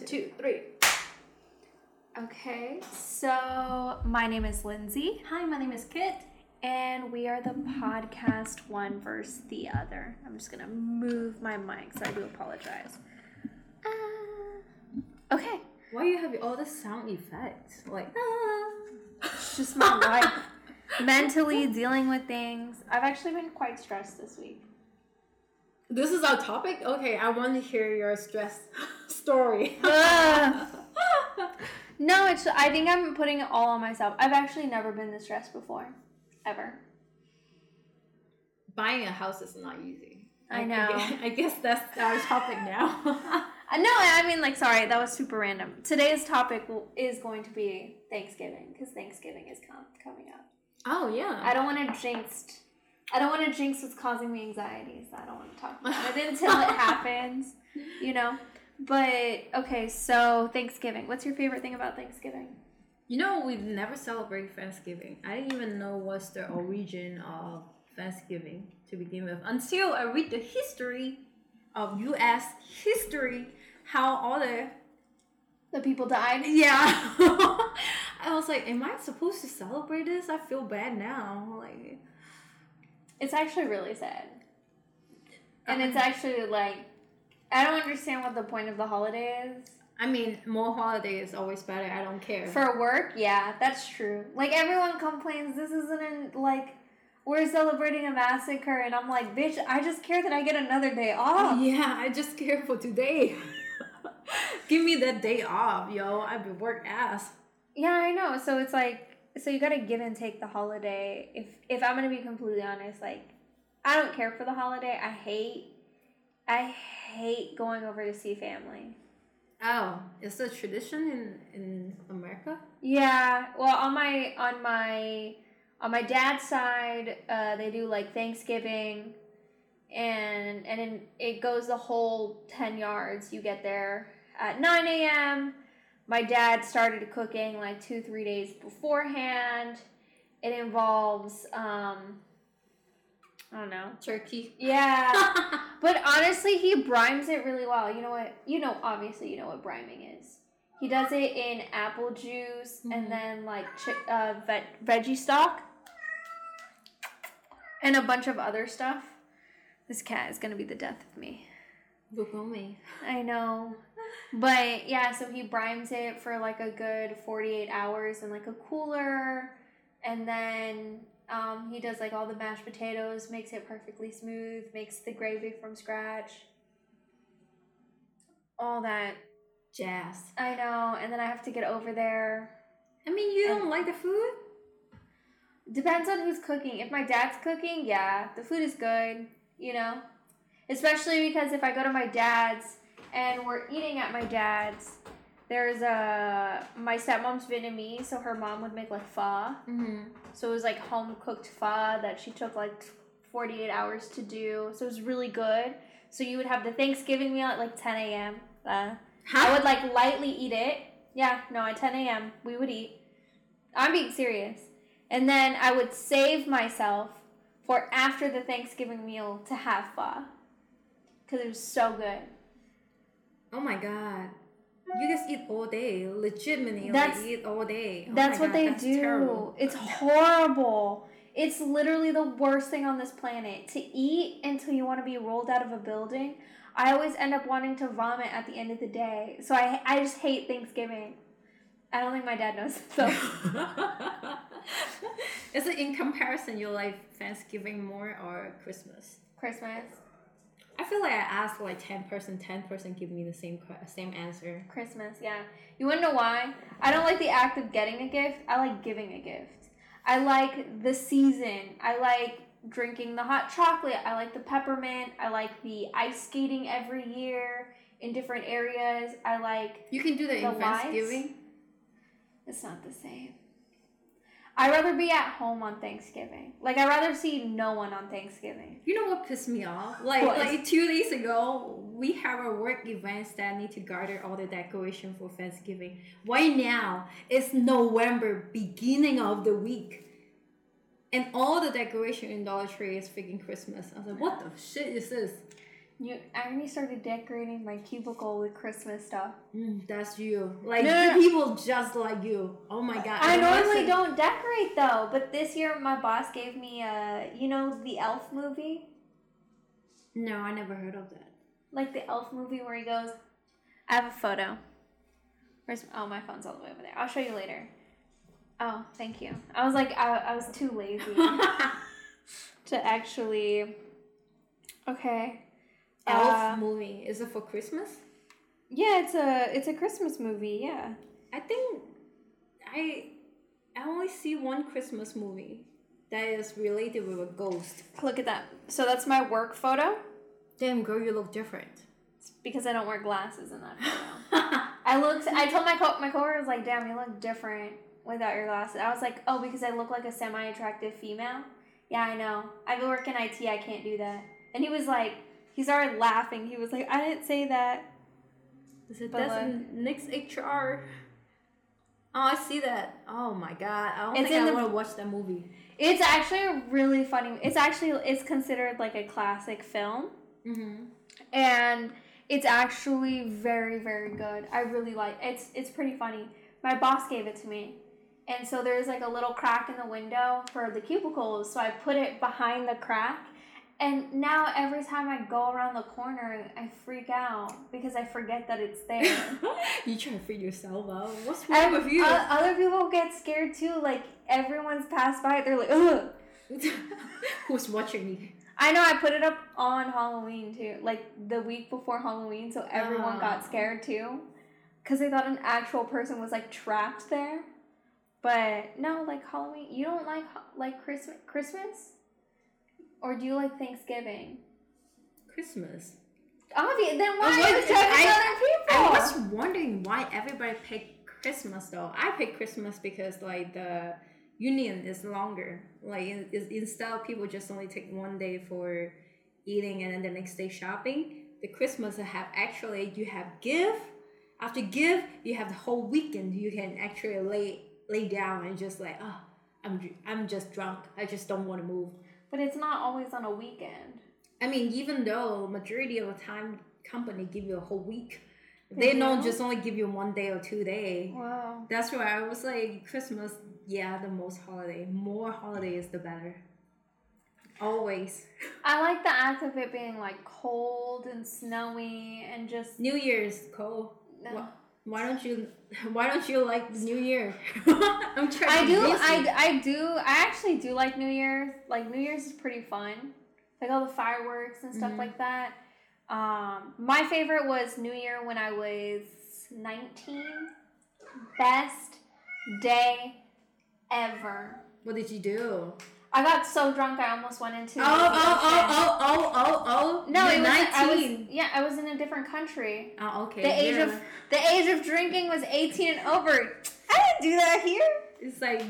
two. two, three. Okay, so my name is Lindsay, Hi, my name is Kit. and we are the podcast one versus the other. I'm just gonna move my mic, so I do apologize. Uh, okay, Why you have all the sound effects? Like, ah. it's just my life. Mentally dealing with things. I've actually been quite stressed this week. This is our topic? Okay, I want to hear your stress story. Ugh. no, it's. I think I'm putting it all on myself. I've actually never been this stressed before, ever. Buying a house is not easy. I know. guess, I guess that's our topic now. Uh, no, I mean, like, sorry, that was super random. Today's topic is going to be Thanksgiving because Thanksgiving is com- coming up. oh yeah. I don't want to jinx. I don't want to jinx what's causing me anxiety, so I don't want to talk about it until it happens. You know. But okay, so Thanksgiving. What's your favorite thing about Thanksgiving? You know, we never celebrate Thanksgiving. I didn't even know what's the origin of Thanksgiving to begin with until I read the history of U.S. history. How all the The people died. yeah, I was like, am I supposed to celebrate this? I feel bad now. Like, It's actually really sad. And it's um, actually like I don't understand what the point of the holiday is. I mean, more holiday is always better. I don't care. For work, yeah, that's true. Like everyone complains this isn't in, like we're celebrating a massacre and I'm like, bitch, I just care that I get another day off. yeah, I just care for today. Give me that day off, yo. I've been work ass. Yeah, I know. So it's like so you gotta give and take the holiday. If if I'm gonna be completely honest, like I don't care for the holiday. I hate I hate going over to see family. Oh, it's a tradition in in America. Yeah, well, on my on my on my dad's side, uh, they do like Thanksgiving, and and then it goes the whole ten yards. You get there at nine a.m. My dad started cooking like two three days beforehand. It involves um, I don't know. Turkey. Yeah, but honestly, he brines it really well. You know what? You know, obviously, you know what brining is. He does it in apple juice Mhm. and then like chi- uh, ve- veggie stock and a bunch of other stuff. This cat is gonna be the death of me. Me. I know. But yeah, so he brines it for like a good 48 hours in like a cooler. And then um, he does like all the mashed potatoes, makes it perfectly smooth, makes the gravy from scratch. All that. Jazz. I know. And then I have to get over there. I mean, you don't like the food? Depends on who's cooking. If my dad's cooking, yeah, the food is good, you know? Especially because if I go to my dad's and we're eating at my dad's, there's a my stepmom's Vietnamese, so her mom would make like pho. Mm-hmm. So it was like home cooked pho that she took like 48 hours to do. So it was really good. So you would have the Thanksgiving meal at like 10 a.m. Uh, I would like lightly eat it. Yeah, no, at 10 a.m. we would eat. I'm being serious. And then I would save myself for after the Thanksgiving meal to have pho. Because it was so good. Oh my god. You just eat all day. Legitimately That's- like, eat all day. Oh That's what God, they that's do. terrible. It's horrible. It's literally the worst thing on this planet. To eat until you want to be rolled out of a building. I always end up wanting to vomit at the end of the day. So I, I just hate Thanksgiving. I don't think my dad knows So. Is it in comparison you like Thanksgiving more or Christmas? Christmas. I feel like I asked like ten person, ten person give me the same same answer. Christmas, yeah. You wanna know why? I don't like the act of getting a gift. I like giving a gift. I like the season. I like drinking the hot chocolate. I like the peppermint. I like the ice skating every year in different areas. I like You can do that The in lights? Thanksgiving. it's not the same. I'd rather be at home on Thanksgiving. Like I'd rather see no one on Thanksgiving. You know what pissed me off? Like What? like two days ago, we have a work events that need to gather all the decoration for Thanksgiving. Why now, it's November, beginning of the week. And all the decoration in Dollar Tree is freaking Christmas. I was like, what the shit is this? You, I already started decorating my cubicle with Christmas stuff. Mm, that's you. Like No, no, no. people just like you. Oh my god. I when normally don't decorate though, but this year my boss gave me a, you know, the Elf movie, No, I never heard of that. like the Elf movie where he goes. I have a photo. Where's oh my phone's all the way over there. I'll show you later. Oh, thank you. I was like I, I was too lazy to actually. Okay. Elf Uh, movie. Is it for Christmas? yeah, it's a it's a Christmas movie. Yeah. I think I I only see one Christmas movie that is related with a ghost. Look at that. So that's my work photo. Damn girl, you look different. It's because I don't wear glasses in that photo. I looked. I told my co- my coworker was like, "Damn, you look different without your glasses." I was like, "Oh, because I look like a semi attractive female." Yeah, I know. I work in IT. I can't do that. And he was like, he started laughing. He was like, "I didn't say that." Is it that's next HR? Oh, I see that. Oh my god, I don't It's think I want to watch that movie. It's actually a really funny. It's actually it's considered like a classic film, Mm-hmm. and it's actually very very good. I really like it's it's pretty funny. My boss gave it to me. And so there's like a little crack in the window for the cubicles, so I put it behind the crack. And now every time I go around the corner, I freak out because I forget that it's there. you try to figure yourself out. What's wrong and with you? other people get scared too. Like everyone's passed by, they're like, ugh. Who's watching me? I know I put it up on Halloween too, like the week before Halloween, so everyone Oh. got ah. scared too, because they thought an actual person was like trapped there. But no, like Halloween, you don't like like Christmas, Christmas, or do you like Thanksgiving? Christmas. Obvious. Then why Oh, are you judging I- other people? I was wondering why everybody picked Christmas though. I picked Christmas because like the union is longer. Like in, is- instead of people just only take one day for eating and then the next day shopping, the Christmas have actually you have give after give you have the whole weekend you can actually lay lay down and just like oh I'm I'm just drunk. I just don't want to move. But it's not always on a weekend. I mean, even though majority of the time company give you a whole week, They don't just only give you one day or two day. Wow. That's why I was like Christmas, yeah, the most holiday. More holidays the better. Always. I like the act of it being like cold and snowy and just New Year's, cold. no. Wha- Why don't you why don't you like New Year? I'm trying I to do. I, I do. I actually do like New Year's. Like New Year's is pretty fun. Like all the fireworks and stuff Mhm. like that. Um, my favorite was New Year when I was nineteen. Best day ever. What did you do? I got so drunk I almost went into. Oh, oh, oh, oh, oh, oh, oh. No, You're it was. I was. Yeah, I was in a different country. Oh, okay. The age yeah. of the age of drinking was eighteen and over. I didn't do that here. It's like,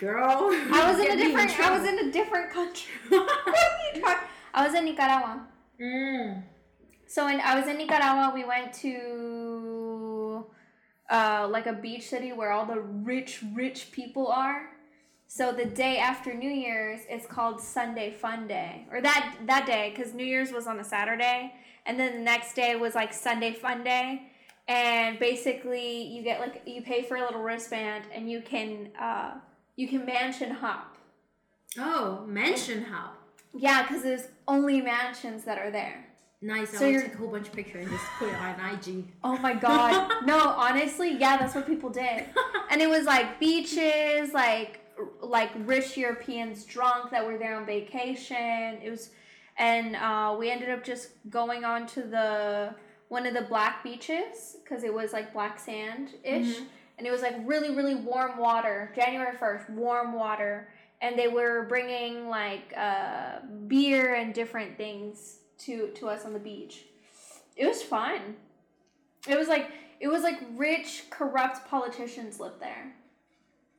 girl. I was in a different. I was in a different country. what are you talking? I was in Nicaragua. Mm. So when I was in Nicaragua, we went to uh, like a beach city where all the rich, rich people are. So the day after New Year's, it's called Sunday Fun Day, or that that day, because New Year's was on a Saturday, and then the next day was like Sunday Fun Day, and basically you get like you pay for a little wristband, and you can uh, you can mansion hop. Oh, mansion hop. Yeah, because there's only mansions that are there. Nice. So I take a whole bunch of pictures and just put it on IG. Oh my god. no, honestly, yeah, that's what people did. And it was like beaches, like like rich Europeans drunk that were there on vacation. It was and uh, we ended up just going on to the one of the black beaches because it was like black sand ish. Mhm. And it was like really, really warm water. January 1st, warm water. And they were bringing like uh, beer and different things to, to us on the beach. It was fun. It was like it was like rich, corrupt politicians lived there.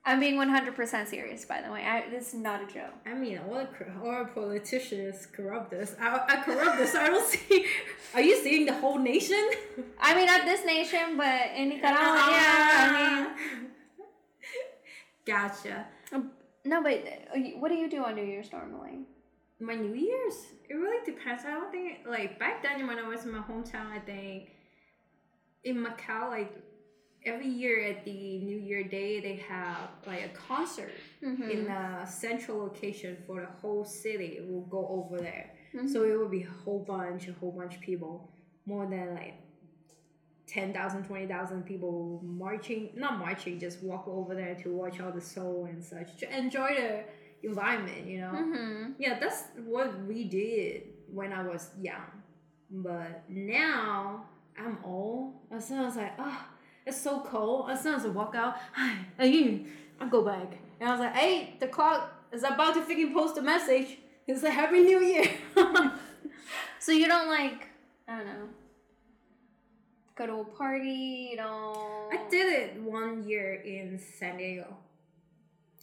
I'm being 100% serious, by the way. I, this is not a joke. I mean, all, all politicians corrupt us. I, I corrupt this. I don't see. Are you seeing the whole nation? I mean, not this nation, but in Nicaragua, yeah. Gotcha. I mean, no, but uh, what do you do on New Year's normally? my New Year's, it really depends. I don't think like back then when I was in my hometown, I think in Macau, like every year at the New Year Day, they have like a concert Mhm. in a central location for the whole city. It will go over there, Mhm. so it will be a whole bunch, a whole bunch of people, more than like 10,000, 20,000 people marching, not marching, just walk over there to watch all the show and such, to enjoy the environment, you know. Mhm. Yeah, that's what we did when I was young. But now I'm old. As soon as I, ah, it's so cold. As soon as I walk out, I go back. And I was like, hey, the clock is about to freaking post a message. It's a Happy New Year. So you don't like I don't know. Go to a party, you know. I did it one year in San Diego.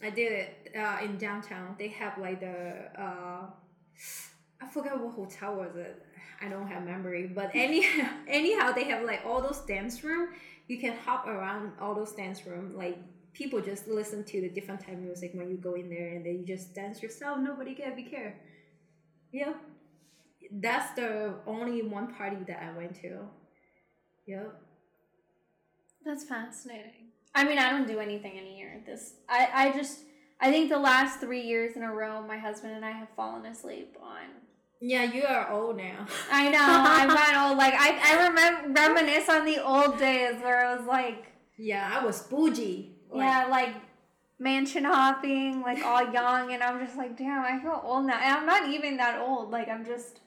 I did it uh, in downtown. They have like the uh, I forgot what hotel was it. I don't have memory, but anyhow, anyhow, they have like all those dance room. You can hop around all those dance room. Like people just listen to the different type of music when you go in there, and then you just dance yourself. Nobody can be care. Yeah, that's the only one party that I went to. Yep. That's fascinating. I mean, I don't do anything any year. This, I, I just, I think the last three years in a row, my husband and I have fallen asleep on. Yeah, you are old now. I know, I'm not old. Like I, I remember reminisce on the old days where it was like, Yeah, I was bougie. Like, yeah, like mansion hopping, like all young, and I'm just like, damn, I feel old now, and I'm not even that old. Like I'm just,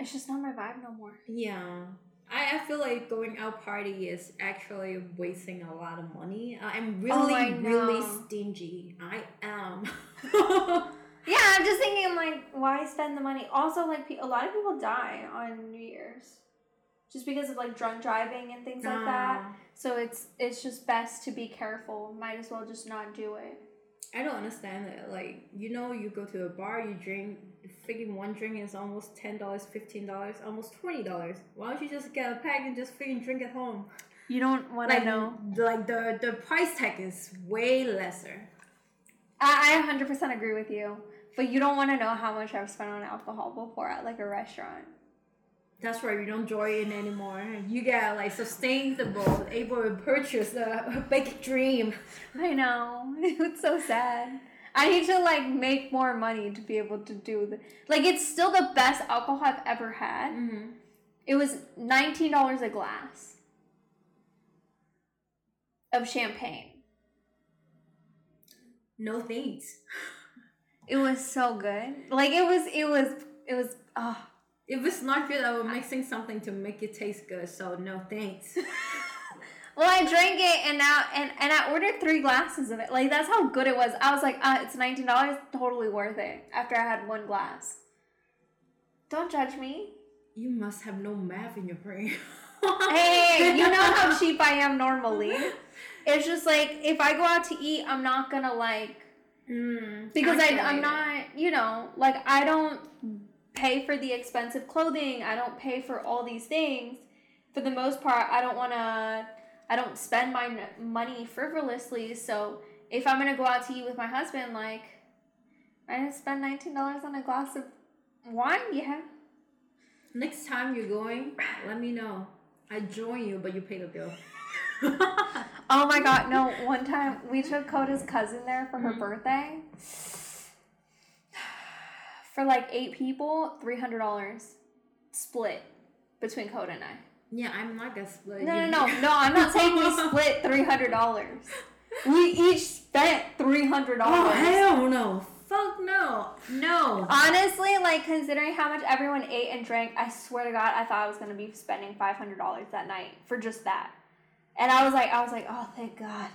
it's just not my vibe no more. Yeah. I, I feel like going out party is actually wasting a lot of money. I'm really, oh, I really stingy. I am. Yeah, I'm just thinking, I'm like, why spend the money? Also, like, a lot of people die on New Year's, just because of like drunk driving and things like that. Ah, So it's it's just best to be careful. Might as well just not do it. I don't understand it. Like, you know, you go to a bar, you drink, freaking one drink is almost $10, $15, almost $20. Why don't you just get a pack and just freaking drink at home? You don't want Like, to know. like the, the price tag is way lesser. I, I 100% agree with you, but you don't want to know how much I've spent on alcohol before at like a restaurant. That's right, you don't enjoy it anymore. You get like sustainable, able to purchase a, a big dream. I know. It's so sad. I need to like make more money to be able to do the like. It's still the best alcohol I've ever had. Mm-hmm. It was nineteen dollars a glass of champagne. No thanks. It was so good. Like it was. It was. It was. Oh, If it's not good, I will mixing something to make it taste good. So no thanks. Well, I drank it and now and and I ordered three glasses of it. Like that's how good it was. I was like, ah, it's nineteen dollars, totally worth it. After I had one glass. Don't judge me. you must have no math in your brain. Hey, you know how cheap I am normally. It's just like if I go out to eat, I'm not gonna like Mm, because I, I'm not, you know, like I don't pay for the expensive clothing. I don't pay for all these things. For the most part, I don't want to. I don't spend my money frivolously. So if I'm gonna go out to eat with my husband, like I gonna spend nineteen dollars on a glass of wine. Yeah. Next time you're going, let me know. I join you, but you pay the bill. Oh my god, no. One time we took Coda's cousin there for her Mhm. birthday. For like eight people, three hundred dollars split between Coda and I. yeah, I'm not gonna split. No, no, no, no. I'm not saying we split three hundred dollars. We each spent three hundred dollars. Oh hell no! Fuck no! No! Honestly, like considering how much everyone ate and drank, I swear to God, I thought I was gonna be spending five hundred dollars that night for just that. And I was like, I was like, oh, thank God.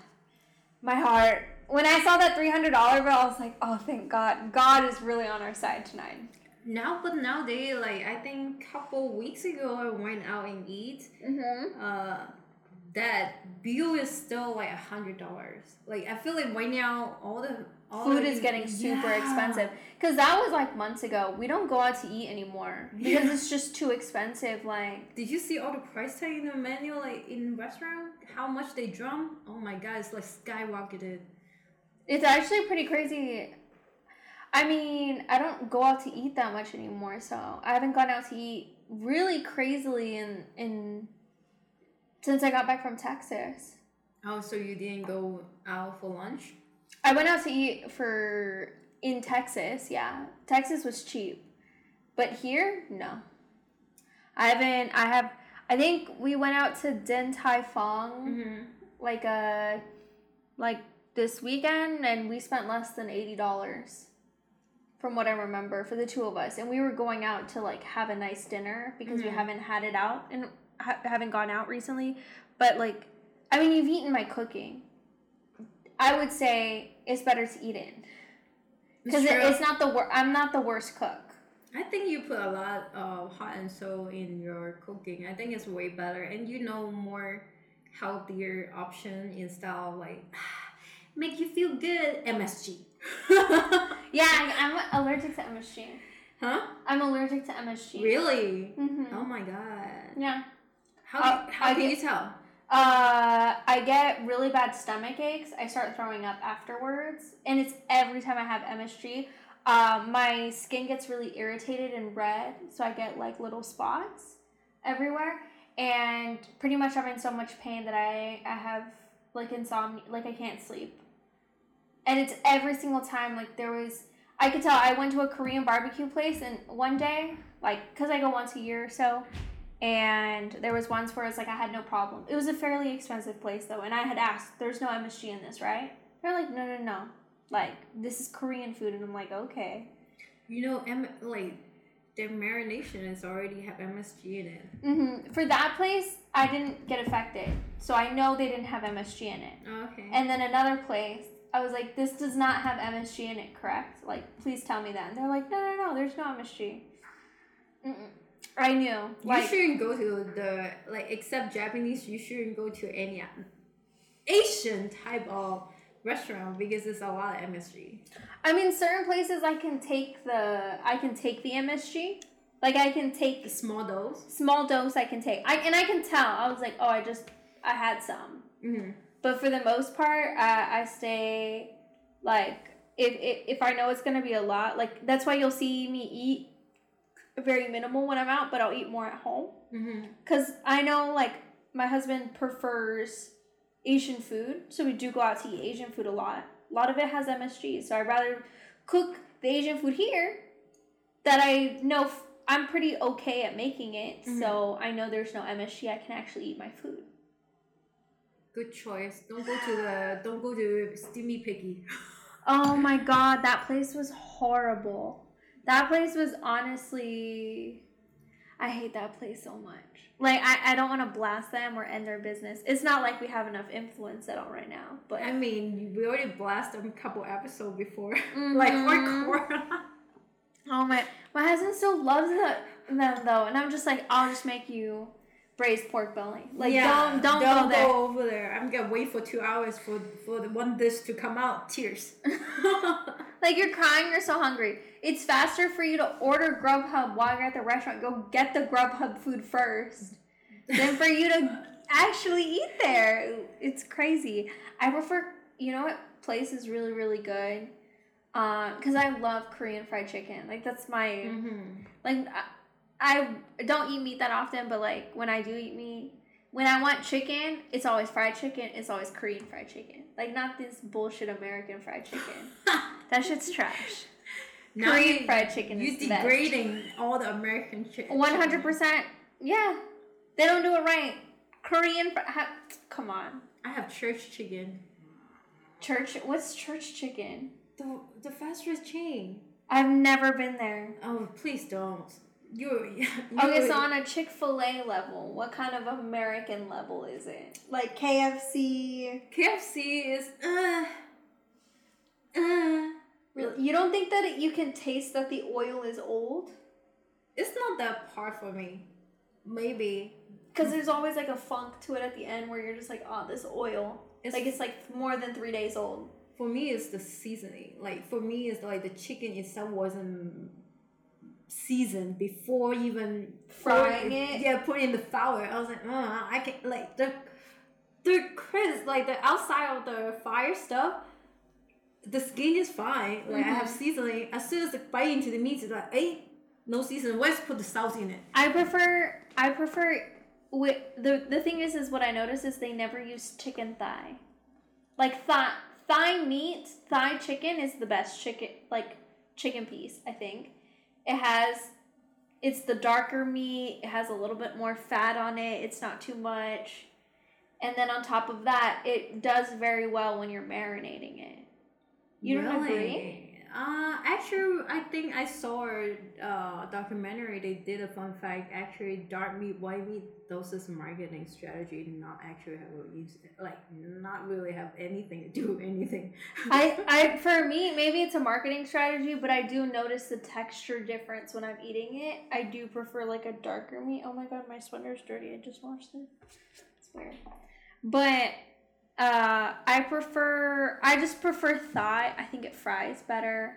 My heart. When I saw that three hundred dollar bill, I was like, oh, thank God. God is really on our side tonight. Now, but nowadays, like I think a couple weeks ago, I went out and eat. Mm-hmm. Uh, that bill is still like a hundred dollars. Like I feel like right now, all the all Food is getting super Yeah. expensive. Cause that was like months ago. We don't go out to eat anymore because it's just too expensive. Like Did you see all the price tag in the menu, like in restaurant? How much they drum? Oh my god, it's like skyrocketed. It's actually pretty crazy. I mean, I don't go out to eat that much anymore, so I haven't gone out to eat really crazily in in since I got back from Texas. Oh, so you didn't go out for lunch? I went out to eat for in Texas, yeah. Texas was cheap. But here, no. I haven't I have I think we went out to Din Tai Fung Mm-hmm. like a like this weekend and we spent less than eighty dollars from what I remember for the two of us and we were going out to like have a nice dinner because we Mhm. haven't had it out and ha- haven't gone out recently but like I mean you've eaten my cooking I would say it's better to eat in because it, it's not the wor- I'm not the worst cook I think you put a lot of heart and soul in your cooking. I think it's way better, and you know more healthier option instead of like make you feel good MSG. yeah I, I'm allergic to MSG huh? I'm allergic to MSG Really? hmm Oh my god. yeah How how I can get- you tell? Uh, I get really bad stomach aches. I start throwing up afterwards, and it's every time I have MSG. Um, my skin gets really irritated and red, so I get like little spots everywhere, and pretty much I'm in so much pain that I I have like insomnia, like I can't sleep, and it's every single time. Like there was, I could tell I went to a Korean barbecue place, and one day, like, cause I go once a year or so, and there was once where it's like I had no problem. It was a fairly expensive place though, and I had asked, "There's no MSG in this, right?" They're like, "No, no, no. Like this is Korean food," and I'm like, "Okay." You know, M- like their marination is already have MSG in it. hmm For that place, I didn't get affected, so I know they didn't have MSG in it. Oh, okay. And then another place, I was like, "This does not have MSG in it, correct? Like, please tell me that." And they're like, "No, no, no. There's no MSG." Mm-mm. I knew. you Like, shouldn't go to the like except Japanese. You shouldn't go to any Asian type of restaurant because it's a lot of MSG. I mean, certain places I can take the I can take the MSG. Like I can take The small dose. small dose. I can take. I and I can tell. I was like, oh, I just I had some. Mm-hmm. But for the most part, I, I stay like if, if if I know it's gonna be a lot. Like that's why you'll see me eat very minimal when I'm out, but I'll eat more at home. Mm-hmm. Cause I know like my husband prefers Asian food, so we do go out to eat Asian food a lot. A lot of it has MSG, so I'd rather cook the Asian food here that I know f- I'm pretty okay at making it, so I know there's no MSG. I can actually eat my food. Good choice. Don't go to the don't go to Steamy Piggy. Oh my god, that place was horrible. That place was honestly. I hate that place so much. Like, I, I don't want to blast them or end their business. It's not like we have enough influence at all right now, but. I mean, we already blasted them a couple episodes before, Mhm. like hardcore. Oh my. My husband still loves the, them though, and I'm just like, I'll just make you braised pork belly. Like, don't, don't, go there. over there. I'm gonna wait for two hours for for the one dish to come out. Tears. Like, you're crying, you're so hungry. It's faster for you to order Grubhub while you're at the restaurant. Go get the Grubhub food first than for you to actually eat there. It's crazy. I prefer, you know what place is really, really good? Because I love Korean fried chicken. Like, that's my. mm-hmm. Like, I, I don't eat meat that often, but like, when I do eat meat, when I want chicken, it's always fried chicken. It's always Korean fried chicken. Like, not this bullshit American fried chicken. that shit's trash. Now Korean you- fried chicken You is the best. degrading all the American chicken. One hundred percent. Yeah, they don't do it right. Korean. Fr- ha- come on, I have church chicken. church. What's church chicken? The the fast food chain. I've never been there. Oh please don't. You're. you Okay, so on a Chick Fil A level, what kind of American level is it? Like KFC. KFC is uh uh. Really? You don't think that it, you can taste that the oil is old? It's not that part for me. Maybe Because there's always like a funk to it at the end where you're just like, oh, this oil. It's- like it's like more than three days old. for me it's the seasoning. Like for me it's like the chicken itself wasn't seasoned before even Frying pour- it? Yeah, put in the flour. I was like, uh, I can like the the crisp, like the outside of the fire stuff. The skin is fine. Like I have Mhm. seasoning. As soon as I bite into the meat, it's like, hey, no seasoning. Let's put the salt in it. I prefer I prefer with the the thing is is what I notice is they never use chicken thigh. Like thigh thigh meat, thigh chicken is the best chicken like chicken piece, I think. It has it's the darker meat, it has a little bit more fat on it, it's not too much. And then on top of that, it does very well when you're marinating it. You don't agree? Uh, actually, I think I saw a uh, documentary. They did a fun fact. Actually, dark meat, white meat, those is marketing strategy. Not actually have a use, like not really have anything to do with anything. I, I for me maybe it's a marketing strategy but i do notice the texture difference when i'm eating it i do prefer like a darker meat oh my god my sweater's dirty i just washed it it's weird but uh i prefer i just prefer thigh i think it fries better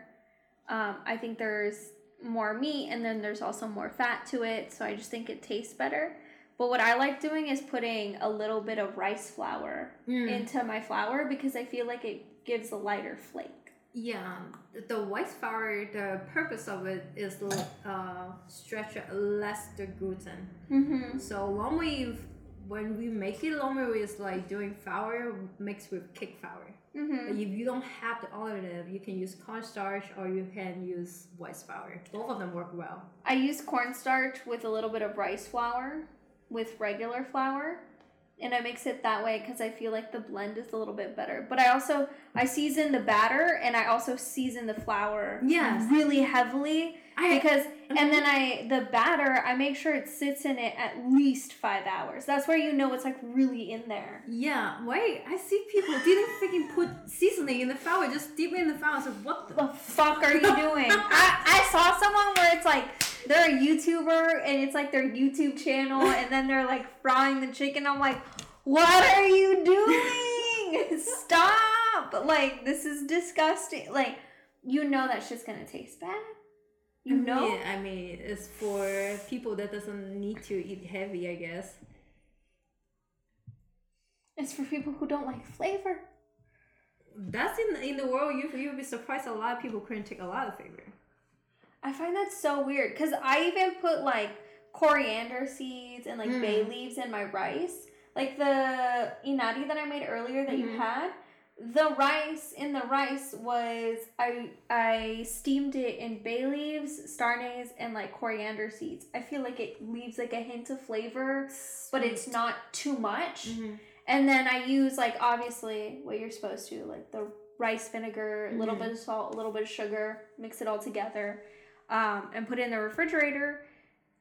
um i think there's more meat and then there's also more fat to it so i just think it tastes better but what i like doing is putting a little bit of rice flour Mm. into my flour because I feel like it gives a lighter flake. Yeah, the white flour. The purpose of it is uh stretch less the gluten. Mm-hmm. So normally, when we make it, normally it's like doing flour mixed with cake flour. Mm-hmm. if you don't have the alternative, you can use cornstarch or you can use white flour. Both of them work well. I use cornstarch with a little bit of rice flour with regular flour. And I mix it that way because I feel like the blend is a little bit better. But I also I season the batter and I also season the flour Yes. really heavily I because and then I the batter I make sure it sits in it at least five hours. That's where you know it's like really in there. yeah, wait. I see people didn't freaking put seasoning in the flour, just dip it in the flour. So what the? the fuck are you doing? I, I saw someone where it's like they're a YouTuber and it's like their YouTube channel and then they're like frying the chicken. I'm like, what are you doing? Stop! Like this is disgusting. Like you know that shit's gonna taste bad. You know. Yeah, I mean, it's for people that doesn't need to eat heavy, I guess. It's for people who don't like flavor. That's in in the world. You you'll be surprised. A lot of people couldn't take a lot of flavor. I find that so weird because I even put like coriander seeds and like Mm. bay leaves in my rice. Like the inari that I made earlier that you Mhm. had, the rice in the rice was I I steamed it in bay leaves, star anise, and like coriander seeds. I feel like it leaves like a hint of flavor, but it's not too much. Mhm. And then I use like obviously what you're supposed to, like the rice vinegar, a little Mhm. bit of salt, a little bit of sugar, mix it all together, um, and put it in the refrigerator.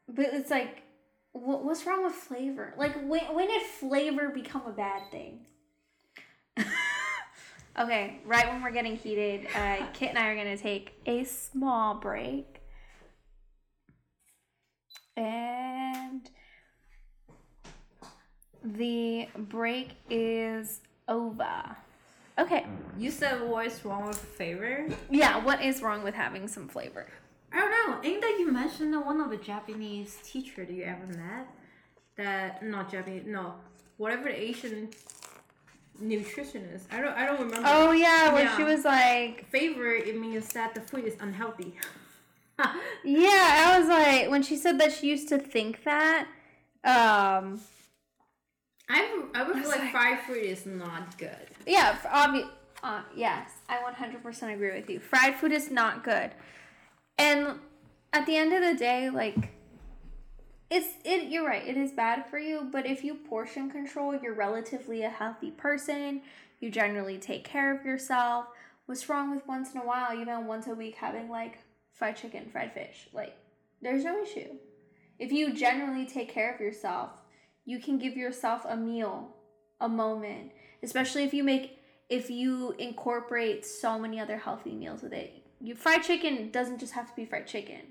But it's like, what, what's wrong with flavor? Like when when did flavor become a bad thing? okay, right when we're getting heated, uh, Kit and I are gonna take a small break, and the break is over. Okay. You said what's wrong with flavor? Yeah, what is wrong with having some flavor? I don't know. Ain't that you mentioned one of the Japanese teacher that you ever met? That not Japanese, no, whatever the Asian nutritionist. I don't, I don't remember. Oh yeah, when she was like, favorite, it means that the food is unhealthy. yeah, I was like, when she said that she used to think that, um, I I would I feel like like- fried food is not good. yeah, for obvi- uh, yes, I 100% agree with you. Fried food is not good, and at the end of the day, like, it's it. You're right, it is bad for you. But if you portion control, you're relatively a healthy person. You generally take care of yourself. What's wrong with once in a while, even once a week, having like fried chicken, fried fish? Like, there's no issue. If you generally take care of yourself, you can give yourself a meal, a moment, especially if you make if you incorporate so many other healthy meals with it. You fried chicken doesn't just have to be fried chicken.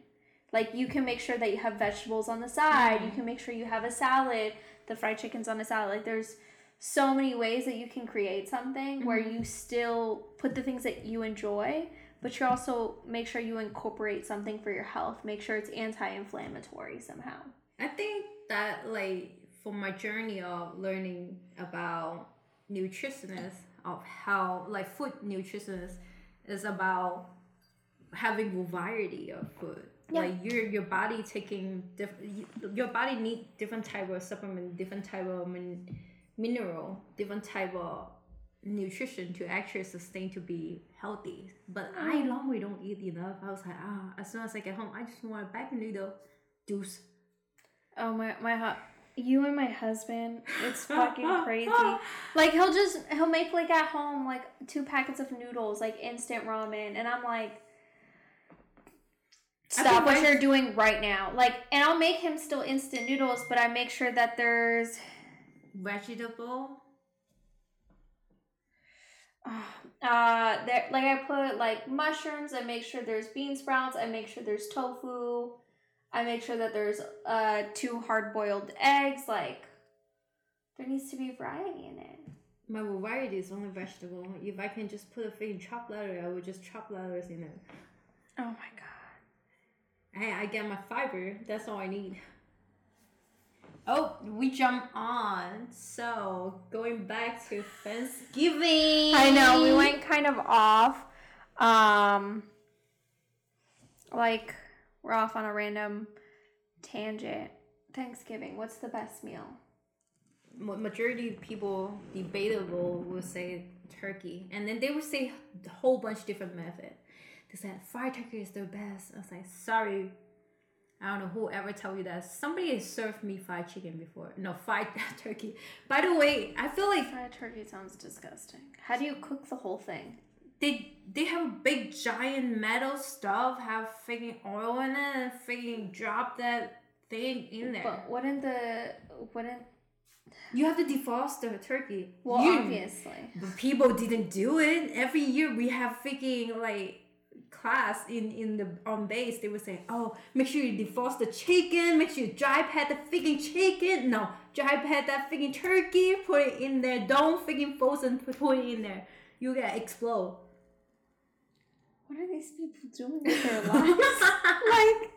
Like you can make sure that you have vegetables on the side. You mm-hmm. can make sure you have a salad. The fried chicken's on a salad. Like there's so many ways that you can create something where mm-hmm. you still put the things that you enjoy, but you also make sure you incorporate something for your health. Make sure it's anti-inflammatory somehow. I think that like for my journey of learning about nutritionists of how like food nutritionists, is about having variety of food. Yeah. Like your your body taking different, your body need different type of supplement, different type of min- mineral, different type of nutrition to actually sustain to be healthy. But I long we don't eat enough. I was like, ah, as soon as I get home, I just want a bag of noodle, juice. Oh my my hu- you and my husband, it's fucking crazy. Like he'll just he'll make like at home like two packets of noodles, like instant ramen, and I'm like Stop what you're doing right now. Like and I'll make him still instant noodles, but I make sure that there's Vegetable. uh there like I put like mushrooms, I make sure there's bean sprouts, I make sure there's tofu, I make sure that there's uh two hard boiled eggs, like there needs to be variety in it. My variety is only vegetable. If I can just put a freaking chopped letter, I would just chop letters in it. Oh my god. Hey, I get my fiber. That's all I need. Oh, we jump on. So going back to Thanksgiving. I know we went kind of off. Um, like we're off on a random tangent. Thanksgiving. What's the best meal? Majority of people debatable will say turkey, and then they would say a whole bunch different method. They said fried turkey is the best. I was like, sorry. I don't know who ever tell you that. Somebody has served me fried chicken before. No, fried turkey. By the way, I feel like Fried turkey sounds disgusting. How do you cook the whole thing? they they have a big giant metal stuff, have freaking oil in it, and freaking drop that thing in there. But wouldn't the wouldn't you have to defrost the turkey. well You- obviously. People didn't do it. Every year we have freaking like class in in the on base. They would say, "Oh, make sure you defrost the chicken. Make sure you dry pat the freaking chicken. No, dry pat that freaking turkey. Put it in there. Don't freaking frozen. Put put it in there. You get explode." What are these people doing with their lives? like,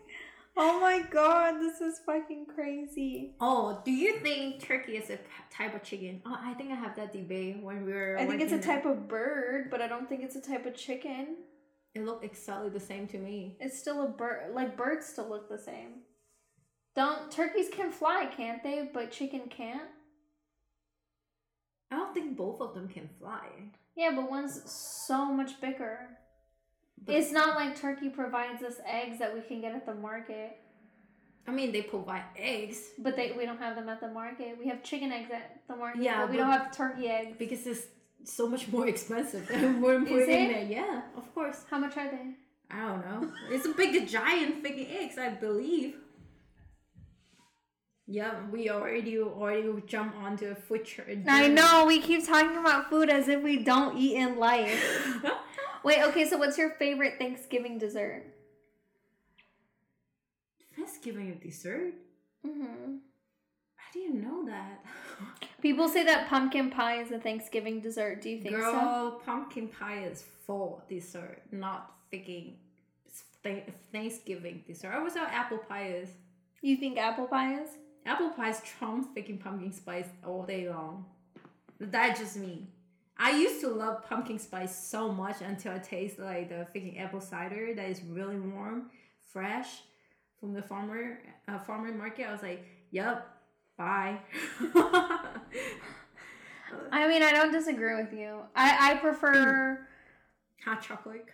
oh my god, this is fucking crazy. Oh, do you think turkey is a type of chicken? Oh, I think I have that debate when we were. I think it's a type of bird, but I don't think it's a type of chicken. It looked exactly the same to me. It's still a bird. Like birds still look the same. Don't turkeys can fly, can't they? But chicken can't. I don't think both of them can fly. Yeah, but one's so much bigger. But- it's not like turkey provides us eggs that we can get at the market. I mean, they provide eggs But they we don't have them at the market. We have chicken eggs at the market. Yeah, but we but- don't have turkey eggs. because it's so much more expensive than more put Is in there. Yeah, of course. How much are they? I don't know. It's a big giant freaking eggs, I believe. Yeah, we already already jump onto a food trend. I know we keep talking about food as if we don't eat in life. Wait, okay, so what's your favorite Thanksgiving dessert? Thanksgiving dessert. hmm I didn't know that. People say that pumpkin pie is a Thanksgiving dessert. Do you think so? Girl, pumpkin pie is full dessert, not freaking Thanksgiving dessert. I was how apple pie is. You think apple pie is? Apple pie is trumps freaking pumpkin spice all day long. That's just me. I used to love pumpkin spice so much until I taste like the freaking apple cider that is really warm, fresh from the farmer uh, farmer market. I was like, "Yep, bye." I mean, I don't disagree with you. I I prefer Hot chocolate.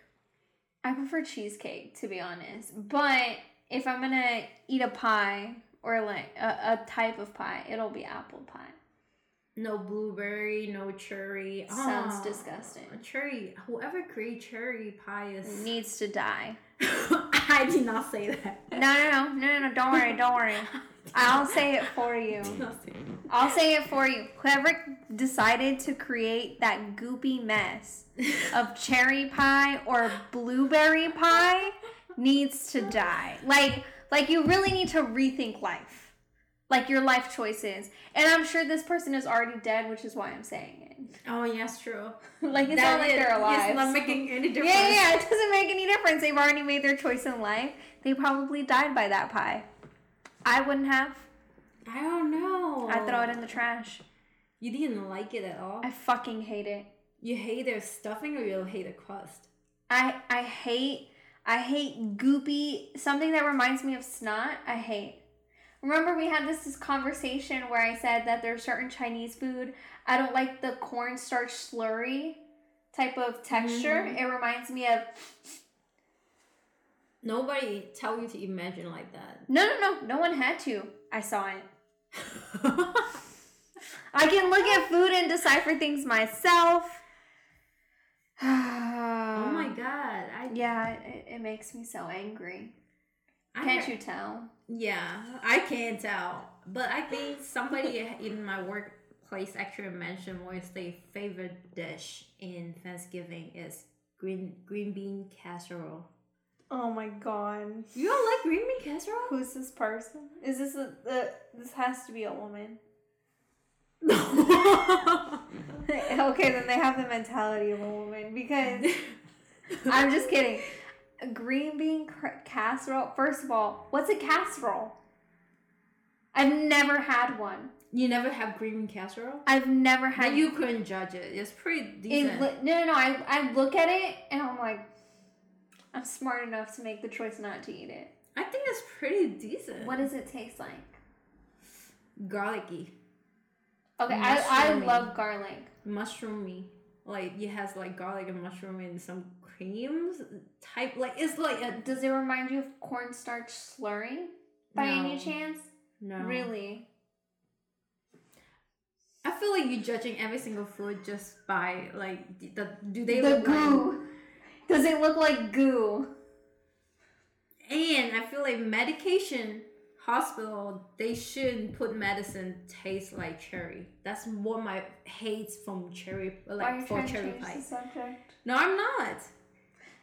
I prefer cheesecake to be honest. But if I'm gonna eat a pie or like a, a type of pie, it'll be apple pie. No blueberry, no cherry. Sounds Ah, disgusting. Cherry. Whoever created cherry pie is. Needs to die. I did not say that. No, no, no, no, no. Don't worry, don't worry. I'll say it for you. did not say that. I'll say it for you. Whoever decided to create that goopy mess of cherry pie or blueberry pie needs to die. Like, like you really need to rethink life, like your life choices. And I'm sure this person is already dead, which is why I'm saying it. Oh yes, true. like it's That not like they're alive. It's not making any difference. yeah, yeah, it doesn't make any difference. They've already made their choice in life. They probably died by that pie. I wouldn't have. I don't know. I'd throw it in the trash. You didn't like it at all. I fucking hate it. You hate their stuffing or you hate the crust. I I hate I hate goopy something that reminds me of snot. I hate. Remember we had this, this conversation where I said that there's certain Chinese food I don't like the cornstarch slurry type of texture. Mhm. It reminds me of Nobody tell you to imagine like that. no no no no one had to. I saw it. I can look at food and decipher things myself. oh my god! I Yeah, it, it makes me so angry. I Can't you tell? Yeah, I can't tell. But I think somebody in my workplace actually mentioned what is their favorite dish in Thanksgiving is green green bean casserole. Oh my god. You don't like green bean casserole? Who's this person? Is this a the this has to be a woman. okay, then they have the mentality of a woman because I'm just kidding. A green bean cr- casserole. First of all, what's a casserole? I've never had one. you never have green bean casserole? I've never had. Then you couldn't judge it. It's pretty decent. li- no, no, no. I I look at it and I'm like, I'm smart enough to make the choice not to eat it. I think it's pretty decent. What does it taste like? Garlicky, Okay, I, I love garlic. mushroomy. Like it has like garlic and mushroom and some creams type. Like it's like a Does it remind you of cornstarch slurry by any chance? no. Really? I feel like you're judging every single food just by like the, do they the look like goo. Does it look like goo? and I feel like medication hospital they shouldn't put medicine taste like cherry. That's what my hates from cherry like you for cherry pie. the subject? No, I'm not.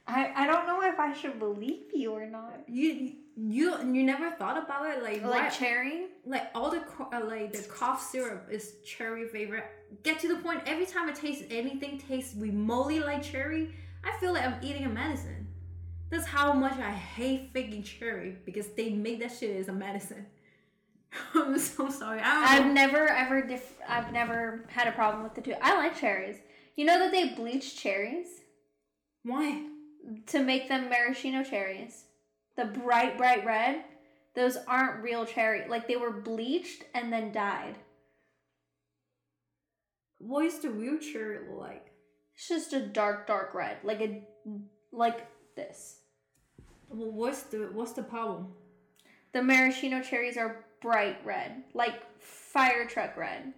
I, I don't know if I should believe you or not. You you you never thought about it like Like why, cherry? like all the uh, like the cough syrup is cherry favorite. Get to the point. Every time I taste anything tastes remotely like cherry, I feel like I'm eating a medicine. That's how much I hate faking cherry because they make that shit as a medicine. I'm so sorry. I I've know. never ever dif- I've never had a problem with the two. I like cherries. You know that they bleach cherries Why? to make them maraschino cherries. The bright bright red, those aren't real cherry. Like they were bleached and then dyed. What is the real cherry like? It's just a dark dark red, like a like this. Well, what's the what's the problem? The maraschino cherries are bright red, like fire truck red.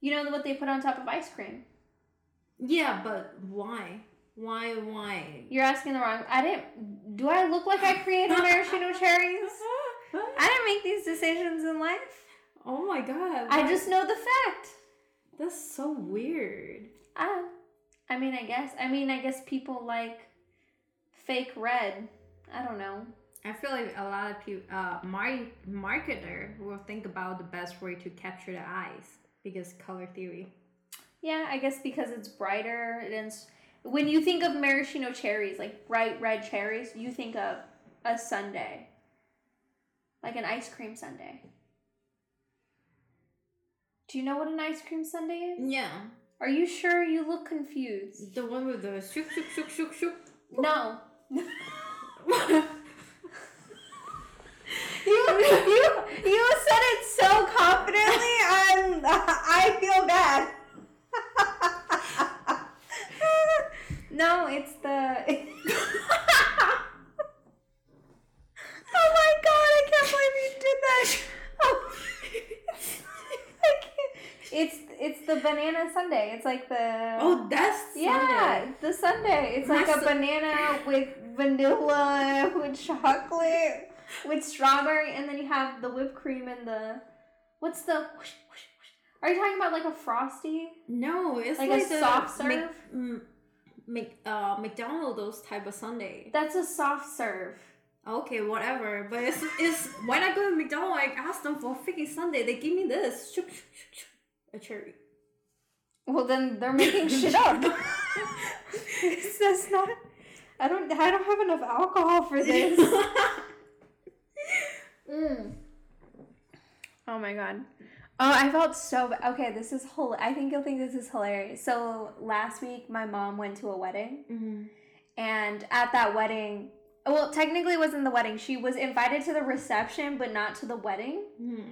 You know what they put on top of ice cream? Yeah, but why? Why? Why? You're asking the wrong. I didn't. Do I look like I created maraschino cherries? I didn't make these decisions in life. Oh my god. I just know the fact. That's so weird. I, I mean, I guess. I mean, I guess people like fake red. I don't know. I feel like a lot of people, uh, mar- marketer will think about the best way to capture the eyes because color theory. Yeah, I guess because it's brighter. And when you think of maraschino cherries, like bright red cherries, you think of a sundae, like an ice cream sundae. Do you know what an ice cream sundae is? Yeah, Are you sure? You look confused. the one with the shook shook shook shook shook. No. You, you, you said it so confidently, I'm, I feel bad. no, it's the. oh my god, I can't believe you did that. Oh. It's it's the banana sundae. It's like the oh, that's yeah, the sundae. It's like a su- banana with vanilla, with chocolate, with strawberry, and then you have the whipped cream and the what's the? Whoosh, whoosh, whoosh. Are you talking about like a frosty? No, it's Like like, a soft serve? mm, Mc, uh, those type of Sunday. That's a soft serve. Okay, whatever. But it's it's when I go to McDonald's, I ask them for a freaking Sunday. They give me this a cherry. Well, then they're making shit up. That's not. I don't. I don't have enough alcohol for this. Mm. Oh my god. Oh, I felt so bad. Okay, this is whole. I think you'll think this is hilarious. So last week, my mom went to a wedding, Mhm. And at that wedding, well, technically it wasn't the wedding. She was invited to the reception, but not to the wedding. Hmm.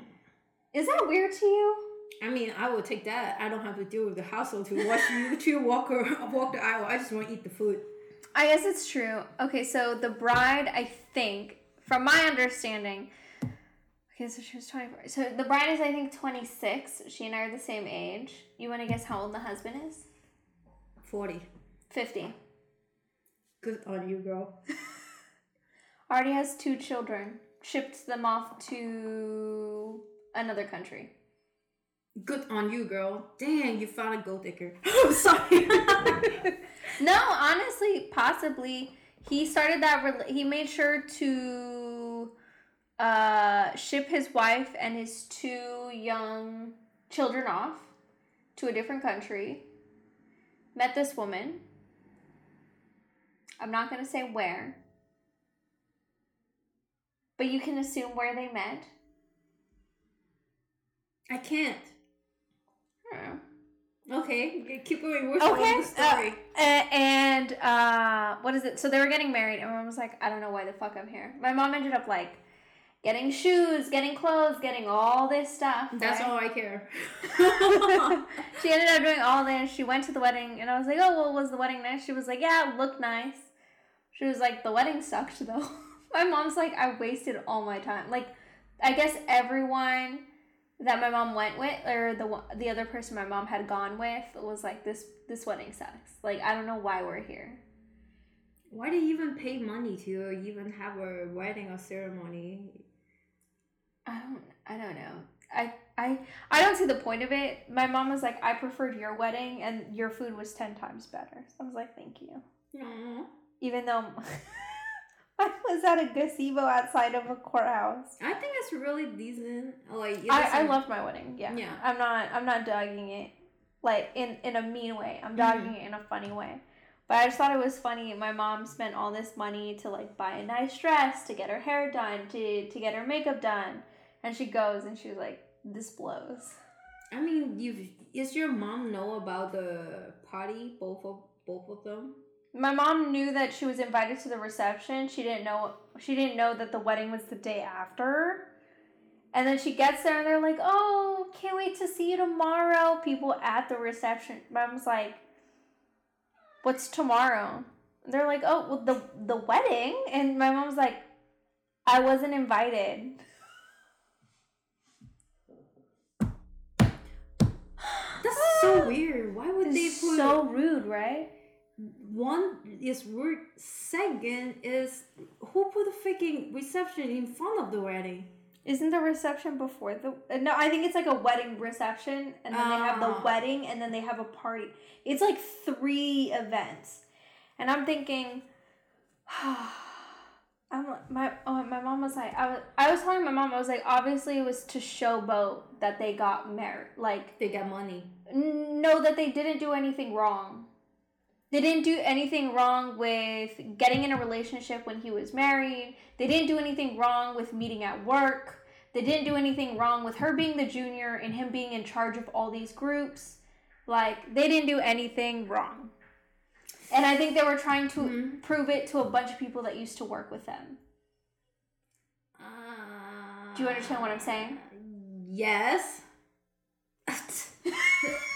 Is that weird to you? I mean, I will take that. I don't have to deal with the household to watch you two walk or walk the aisle. I just want to eat the food. I guess it's true. Okay, so the bride, I think, from my understanding, okay, so she was 24. So the bride is, I think, 26. She and I are the same age. You want to guess how old the husband is? 40. 50. Good on you, girl. Already has two children. Shipped them off to another country. Good on you, girl. Dang, you found a gold digger. I'm sorry. No, honestly, possibly he started that. Rel- he made sure to uh, ship his wife and his two young children off to a different country. Met this woman. I'm not gonna say where, but you can assume where they met. I can't. Okay, keep going. What's Okay, the story? A- and uh, what is it? So they were getting married, and my mom was like, I don't know why the fuck I'm here. My mom ended up like getting shoes, getting clothes, getting all this stuff. That's right? all I care. she ended up doing all this. She went to the wedding, and I was like, "Oh, well, was the wedding nice?" She was like, "Yeah, it looked nice." She was like, "The wedding sucked though." my mom's like, "I wasted all my time." Like, I guess everyone that my mom went with, or the the other person my mom had gone with, was like, "This this wedding sucks." Like, I don't know why we're here. Why do you even pay money to even have a wedding or ceremony? I don't I don't know. I I I don't see the point of it. My mom was like, "I preferred your wedding, and your food was ten times better." So I was like, "Thank you." Aw. even though I was at a gazebo outside of a courthouse. I think it's really decent. Like I, I loved my wedding. Yeah. Yeah. I'm not I'm not dogging it like in in a mean way. I'm mm-hmm. dogging it in a funny way. But I just thought it was funny. My mom spent all this money to like buy a nice dress, to get her hair done, to to get her makeup done, and she goes and she's like, "This blows." I mean, you is your mom know about the party? Both of both of them. My mom knew that she was invited to the reception. She didn't know she didn't know that the wedding was the day after. And then she gets there and they're like, "Oh, can't wait to see you tomorrow." People at the reception. Mom's like, "What's tomorrow?" They're like, "Oh, well the the wedding." And my mom's like, "I wasn't invited." That's so weird. Why would they put so rude, right? One is rude? Second is who put the freaking reception in front of the wedding? Isn't the reception before the? uh, No, I think it's like a wedding reception, and then they have the Ah. wedding, and then they have a party. It's like three events, and I'm thinking, I'm my oh, my mom was like, I was I was telling my mom I was like, obviously it was to showboat that they got married, like They got money. no, that they didn't do anything wrong. They didn't do anything wrong with getting in a relationship when he was married. They didn't do anything wrong with meeting at work. They didn't do anything wrong with her being the junior and him being in charge of all these groups. Like, they didn't do anything wrong. And I think they were trying to Mhm. prove it to a bunch of people that used to work with them. Uh, Do you understand what I'm saying? Yes.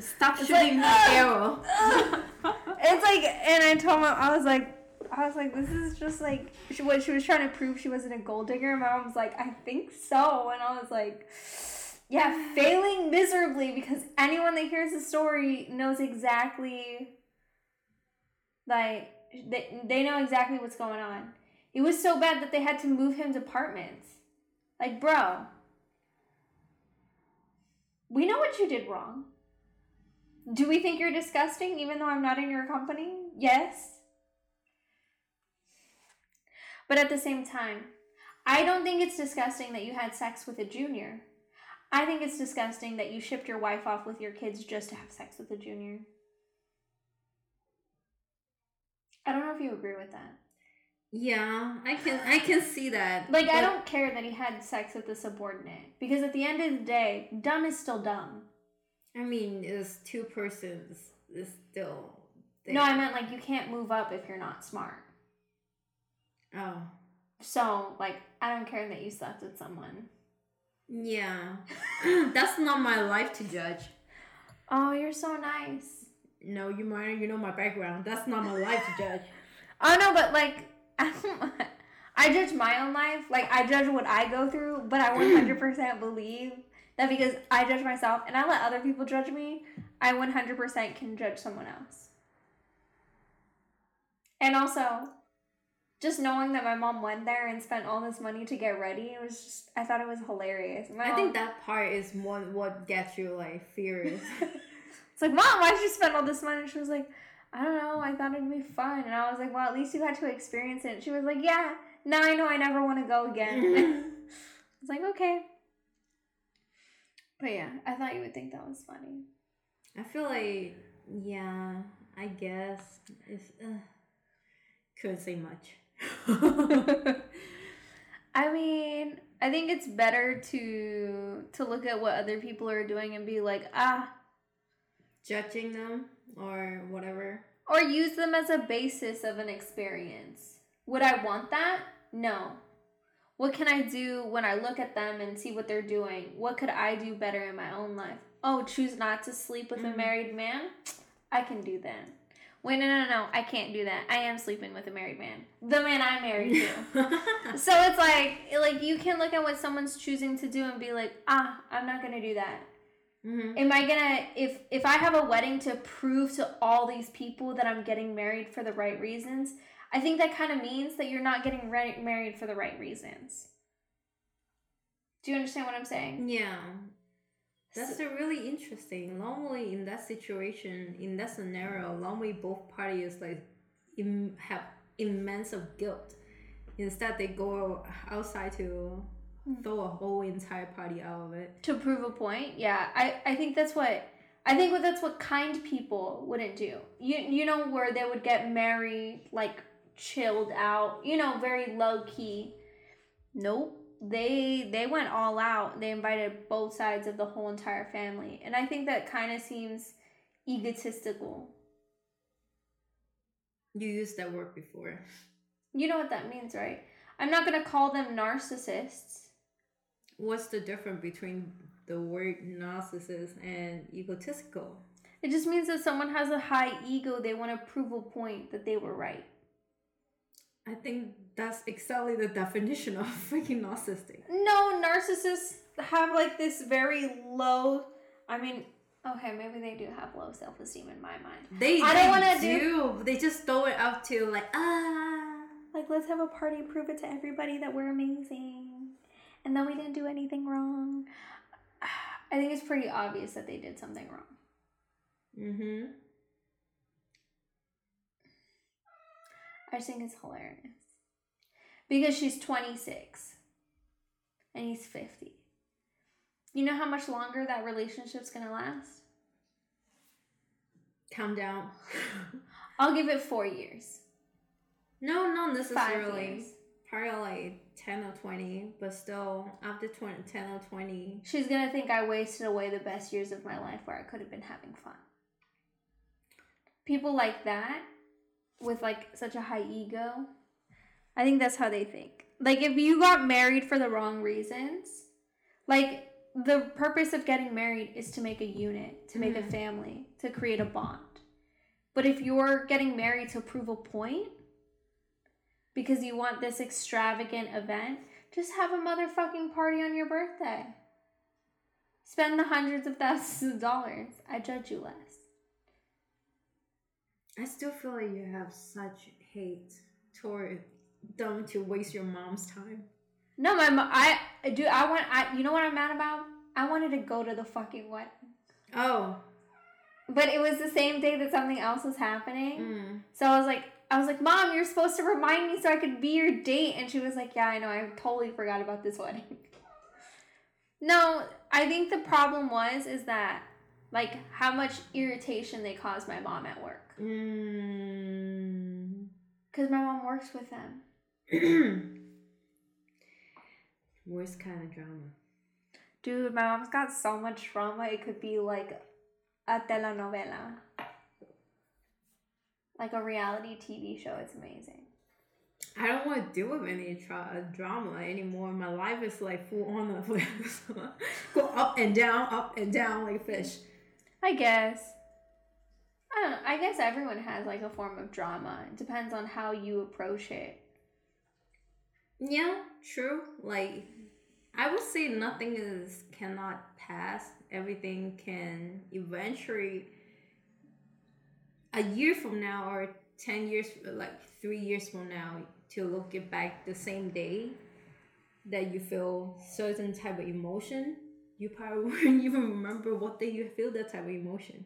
Stop It's shooting like, the uh, arrow. it's like, and I told my, I was like, I was like, this is just like she, what she was trying to prove she wasn't a gold digger. My mom was like, I think so, and I was like, yeah, failing miserably because anyone that hears the story knows exactly, like they they know exactly what's going on. It was so bad that they had to move him departments. Like, bro, we know what you did wrong. Do we think you're disgusting even though I'm not in your company? Yes. But at the same time, I don't think it's disgusting that you had sex with a junior. I think it's disgusting that you shipped your wife off with your kids just to have sex with a junior. I don't know if you agree with that. Yeah, I can I can see that. Like, I don't care that he had sex with a subordinate because at the end of the day, dumb is still dumb. I mean, it's two persons. It's still No, I meant like you can't move up if you're not smart. Oh. So, like, I don't care that you slept with someone. Yeah. That's not my life to judge. Oh, you're so nice. No, you might you know my background. That's not my life to judge. Oh no, but like I judge my own life. Like I judge what I go through, but I 100% believe that because I judge myself and I let other people judge me, I 100% can judge someone else. And also, just knowing that my mom went there and spent all this money to get ready, it was just I thought it was hilarious. My I mom- think that part is what what gets you like furious. it's like, Mom, why did you spend all this money? And she was like, I don't know, I thought it'd be fun. And I was like, Well, at least you got to experience it. And she was like, Yeah, now I know I never want to go again. I was like, Okay. But yeah, I thought you would think that was funny. I feel like yeah, I guess it's uh, couldn't say much. I mean, I think it's better to to look at what other people are doing and be like, ah, Judging them or whatever. or use them as a basis of an experience. Would I want that? No. What can I do when I look at them and see what they're doing? What could I do better in my own life? Oh, choose not to sleep with a Mhm. married man? I can do that. Wait, no, no, no, I can't do that. I am sleeping with a married man. The man I'm married to. so it's like like you can look at what someone's choosing to do and be like, ah, I'm not gonna do that. Mhm. Am I gonna if if I have a wedding to prove to all these people that I'm getting married for the right reasons? I think that kind of means that you're not getting re- married for the right reasons. Do you understand what I'm saying? Yeah. That's a really interesting. Normally, in that situation, in that scenario, normally both parties like Im- have immense of guilt. Instead, they go outside to hmm. throw a whole entire party out of it. To prove a point, yeah. I I think that's what I think what that's what kind people wouldn't do. You you know where they would get married like chilled out, you know, very low key. Nope. They they went all out. They invited both sides of the whole entire family. And I think that kind of seems egotistical. You used that word before. You know what that means, right? I'm not going to call them narcissists. What's the difference between the word narcissist and egotistical? It just means that someone has a high ego, they want to prove a point that they were right. I think that's exactly the definition of freaking narcissistic. No, narcissists have like this very low. I mean, okay, maybe they do have low self esteem in my mind. They, I don't wanna do. do- They just throw it out to like ah. Like, let's have a party, prove it to everybody that we're amazing, and then we didn't do anything wrong. I think it's pretty obvious that they did something wrong. Mm-hmm. I just think it's hilarious because she's 26 and he's 50. You know how much longer that relationship's gonna last? Calm down. I'll give it four years. no, not necessarily. Probably like ten or twenty, but still after 20, 10 or twenty. She's gonna think I wasted away the best years of my life where I could have been having fun. People like that, with like such a high ego, I think that's how they think. Like if you got married for the wrong reasons, like the purpose of getting married is to make a unit, to make a Mhm. family, to create a bond. But if you're getting married to prove a point, because you want this extravagant event, just have a motherfucking party on your birthday. Spend the hundreds of thousands of dollars. I judge you less. I still feel like you have such hate toward them to waste your mom's time. No, my mo- I I do. I want. I you know what I'm mad about? I wanted to go to the fucking wedding, Oh. but it was the same day that something else was happening. Mm. So I was like, I was like, Mom, you're supposed to remind me so I could be your date. And she was like, Yeah, I know. I totally forgot about this wedding. no, I think the problem was is that like how much irritation they caused my mom at work Mm. because my mom works with them. Worst kind of drama. Dude, my mom's got so much trauma. It could be like a telenovela. like a reality TV show. It's amazing. I don't want to deal with any tra- drama anymore. My life is like full on of go up and down, up and down like a fish. I guess. I don't know. I guess everyone has like a form of drama. It depends on how you approach it. Yeah, true. Like I would say nothing is cannot pass. Everything can eventually a year from now or 10 years like 3 years from now to look it back the same day that you feel certain type of emotion, you probably wouldn't even remember what day you feel that type of emotion.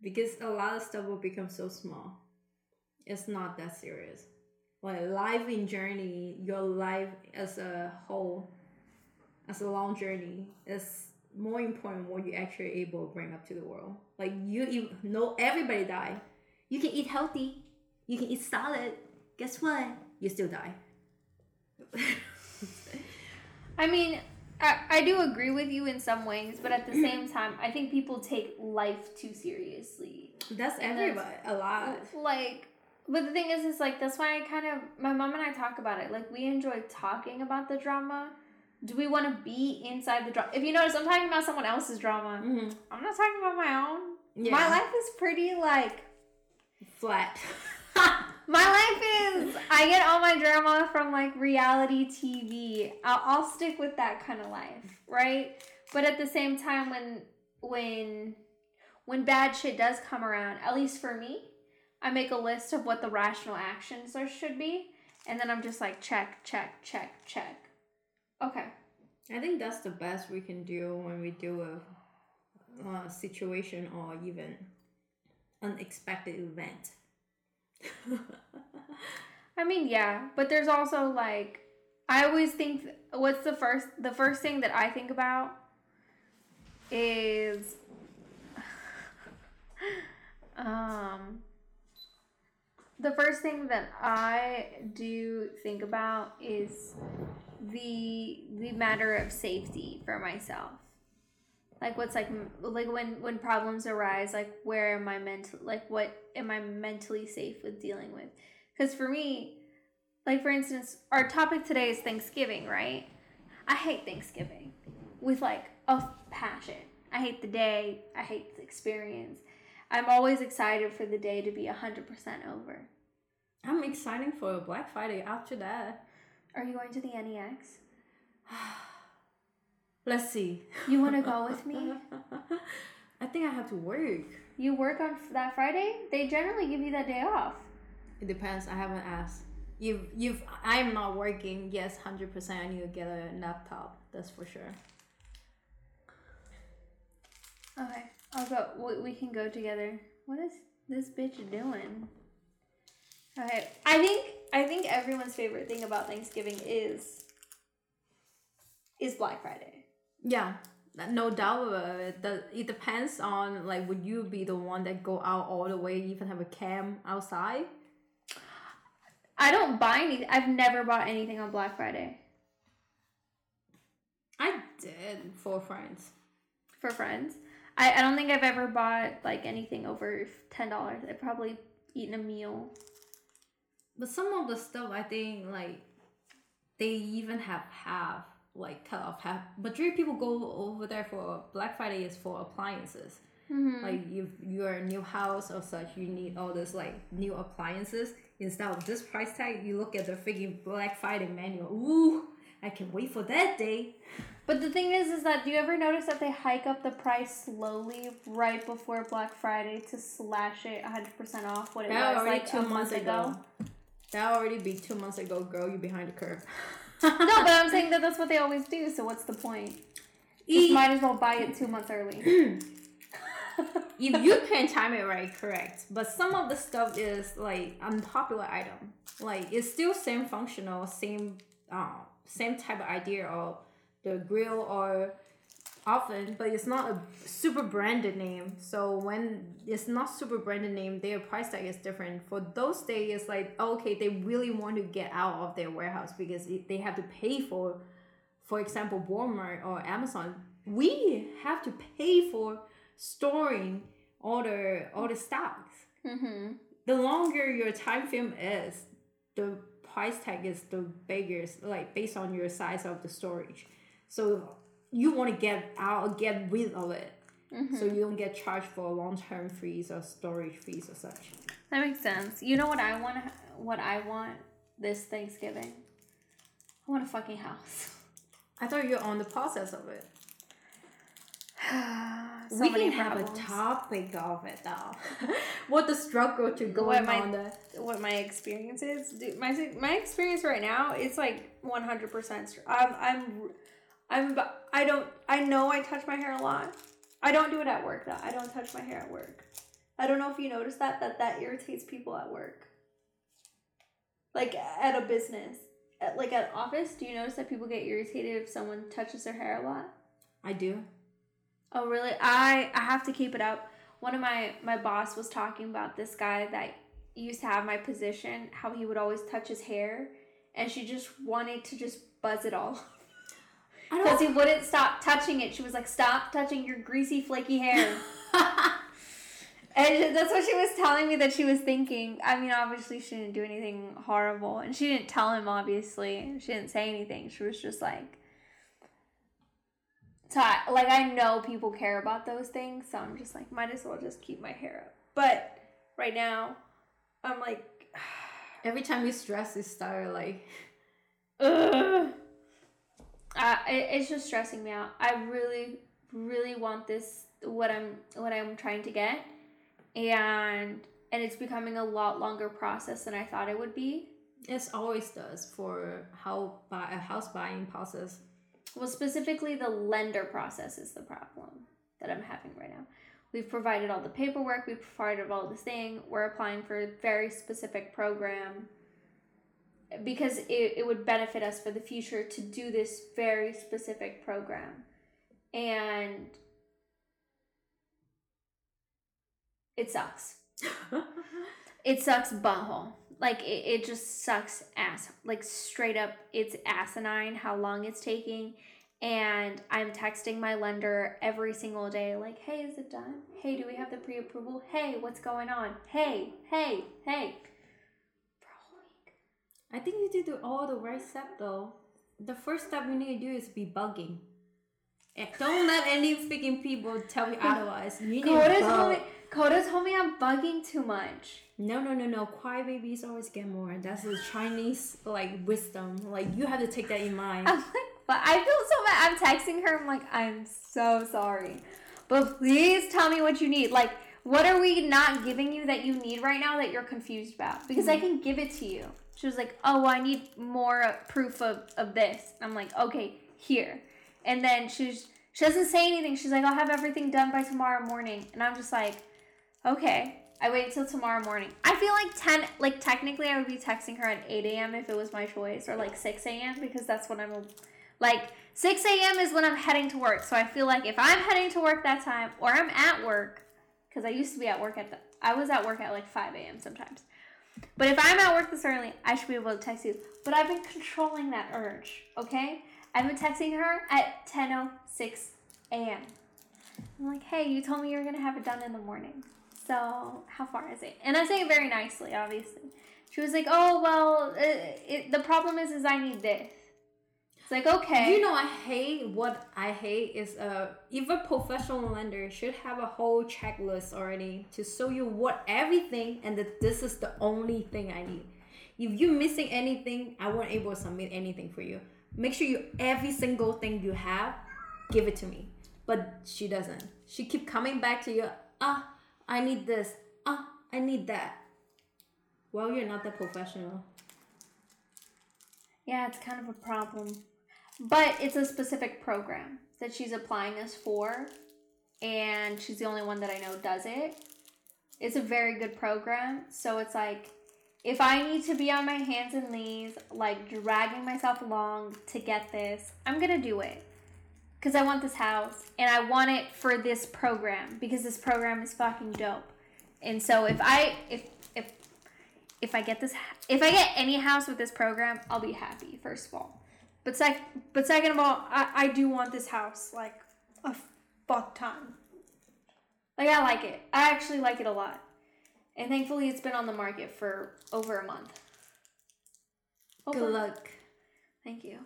Because a lot of stuff will become so small. It's not that serious. Like life in journey, your life as a whole, as a long journey, is more important what you actually able to bring up to the world. Like you, you know, everybody die. You can eat healthy. You can eat salad. Guess what? You still die. I mean, I, I do agree with you in some ways, but at the same time, I think people take life too seriously. That's and everybody. That's, a lot. Like, but the thing is, is like that's why I kind of my mom and I talk about it. Like we enjoy talking about the drama. Do we want to be inside the drama? If you notice, I'm talking about someone else's drama. Mm-hmm. I'm not talking about my own. Yeah. My life is pretty like flat. my life is I get all my drama from like reality TV. I'll, I'll stick with that kind of life, right? But at the same time, when when when bad shit does come around, at least for me, I make a list of what the rational actions there should be, and then I'm just like check, check, check, check. Okay. I think that's the best we can do when we do a, a situation or even unexpected event. I mean, yeah, but there's also like I always think what's the first the first thing that I think about is um the first thing that I do think about is the the matter of safety for myself. Like what's like like when when problems arise, like where am I mental like what am I mentally safe with dealing with? Cuz for me, like for instance, our topic today is Thanksgiving, right? I hate Thanksgiving with like a passion. I hate the day, I hate the experience. I'm always excited for the day to be 100% over. I'm excited for Black Friday after that. Are you going to the NEX? Let's see. You want to go with me? I think I have to work. You work on that Friday? They generally give you that day off. It depends. I haven't asked. You've, you've. I'm not working. Yes, hundred percent. I need to get a laptop. That's for sure. Okay. I'll go. We, we can go together. What is this bitch doing? Okay, I think I think everyone's favorite thing about Thanksgiving is is Black Friday. Yeah, no doubt. Uh, the, it depends on like would you be the one that go out all the way, even have a cam outside? I don't buy anything. I've never bought anything on Black Friday. I did for friends. For friends. I, I don't think I've ever bought like anything over ten dollars. I've probably eaten a meal. But some of the stuff I think like they even have half like cut off half. Majority people go over there for Black Friday is for appliances. Mm-hmm. Like if you're a new house or such, you need all this like new appliances. Instead of this price tag, you look at the freaking Black Friday manual. Ooh, I can wait for that day. But the thing is, is that do you ever notice that they hike up the price slowly right before Black Friday to slash it 100% off what it that was like two months ago? ago? That already be two months ago, girl. You behind the curve. no, but I'm saying that that's what they always do. So what's the point? You might as well buy it two months early. if you can time it right, correct. But some of the stuff is like unpopular item. Like it's still same functional, same uh, same type of idea of the grill or often, but it's not a super branded name. So when it's not super branded name, their price tag is different. For those days, it's like okay, they really want to get out of their warehouse because they have to pay for, for example, Walmart or Amazon. We have to pay for storing all the all the stocks mm-hmm. the longer your time frame is, the price tag is the biggest, like based on your size of the storage. So you want to get out, get rid of it. Mm-hmm. So you don't get charged for long term fees or storage fees or such. That makes sense. You know what I want? What I want this Thanksgiving? I want a fucking house. I thought you're on the process of it. so we can have a topic of it though. what the struggle to go what my, on the what my experience is. Dude, my my experience right now it's like one hundred percent. I'm I'm I'm I don't I know I touch my hair a lot. I don't do it at work though. I don't touch my hair at work. I don't know if you noticed that that that irritates people at work. Like at a business, at, like at office, do you notice that people get irritated if someone touches their hair a lot? I do. Oh really? I I have to keep it up. One of my my boss was talking about this guy that used to have my position, how he would always touch his hair, and she just wanted to just buzz it all. Because he wouldn't stop touching it. She was like, "Stop touching your greasy, flaky hair." and that's what she was telling me that she was thinking. I mean, obviously, she didn't do anything horrible, and she didn't tell him. Obviously, she didn't say anything. She was just like, so I, like I know people care about those things, so I'm just like, might as well just keep my hair up. But right now, I'm like, every time you stress, you start like, ugh. Uh, it, it's just stressing me out. I really, really want this. What I'm, what I'm trying to get, and and it's becoming a lot longer process than I thought it would be. It always does for how buy a house buying process well, specifically, the lender process is the problem that I'm having right now. We've provided all the paperwork, we've provided all this thing. We're applying for a very specific program because it, it would benefit us for the future to do this very specific program. And it sucks. it sucks butthole. Like it, it just sucks ass. Like straight up, it's asinine how long it's taking. And I'm texting my lender every single day, like, hey, is it done? Hey, do we have the pre approval? Hey, what's going on? Hey, hey, hey. For a whole week. I think you did all the right step though. The first step you need to do is be bugging. Don't let any freaking people tell you otherwise. You need Coda told me, Coda told me I'm bugging too much. No, no, no, no. Quiet babies always get more. That's the Chinese like wisdom. Like you have to take that in mind. I'm like, but I feel so bad. I'm texting her. I'm like, I'm so sorry, but please tell me what you need. Like, what are we not giving you that you need right now that you're confused about? Because mm-hmm. I can give it to you. She was like, oh, I need more proof of of this. I'm like, okay, here. And then she's she doesn't say anything. She's like, I'll have everything done by tomorrow morning. And I'm just like, okay. I wait till tomorrow morning. I feel like 10, like technically I would be texting her at 8 a.m. if it was my choice, or like 6 a.m. because that's when I'm, like, 6 a.m. is when I'm heading to work. So I feel like if I'm heading to work that time, or I'm at work, because I used to be at work at the, I was at work at like 5 a.m. sometimes. But if I'm at work this early, I should be able to text you. But I've been controlling that urge, okay? I've been texting her at 10.06 a.m. I'm like, hey, you told me you were going to have it done in the morning. So how far is it? And I say it very nicely, obviously. She was like, oh, well, it, it, the problem is, is I need this. It's like, okay. You know, I hate, what I hate is, uh, even professional lender should have a whole checklist already to show you what everything and that this is the only thing I need. If you're missing anything, I won't able to submit anything for you. Make sure you, every single thing you have, give it to me. But she doesn't. She keep coming back to you, ah, I need this. Ah, I need that. Well, you're not that professional. Yeah, it's kind of a problem. But it's a specific program that she's applying us for, and she's the only one that I know does it. It's a very good program, so it's like if I need to be on my hands and knees, like dragging myself along to get this, I'm gonna do it because I want this house and I want it for this program because this program is fucking dope. And so if I if if if I get this if I get any house with this program, I'll be happy. First of all, but sec but second of all, I I do want this house like a fuck ton. Like I like it. I actually like it a lot. And thankfully, it's been on the market for over a month. Good luck. Thank you.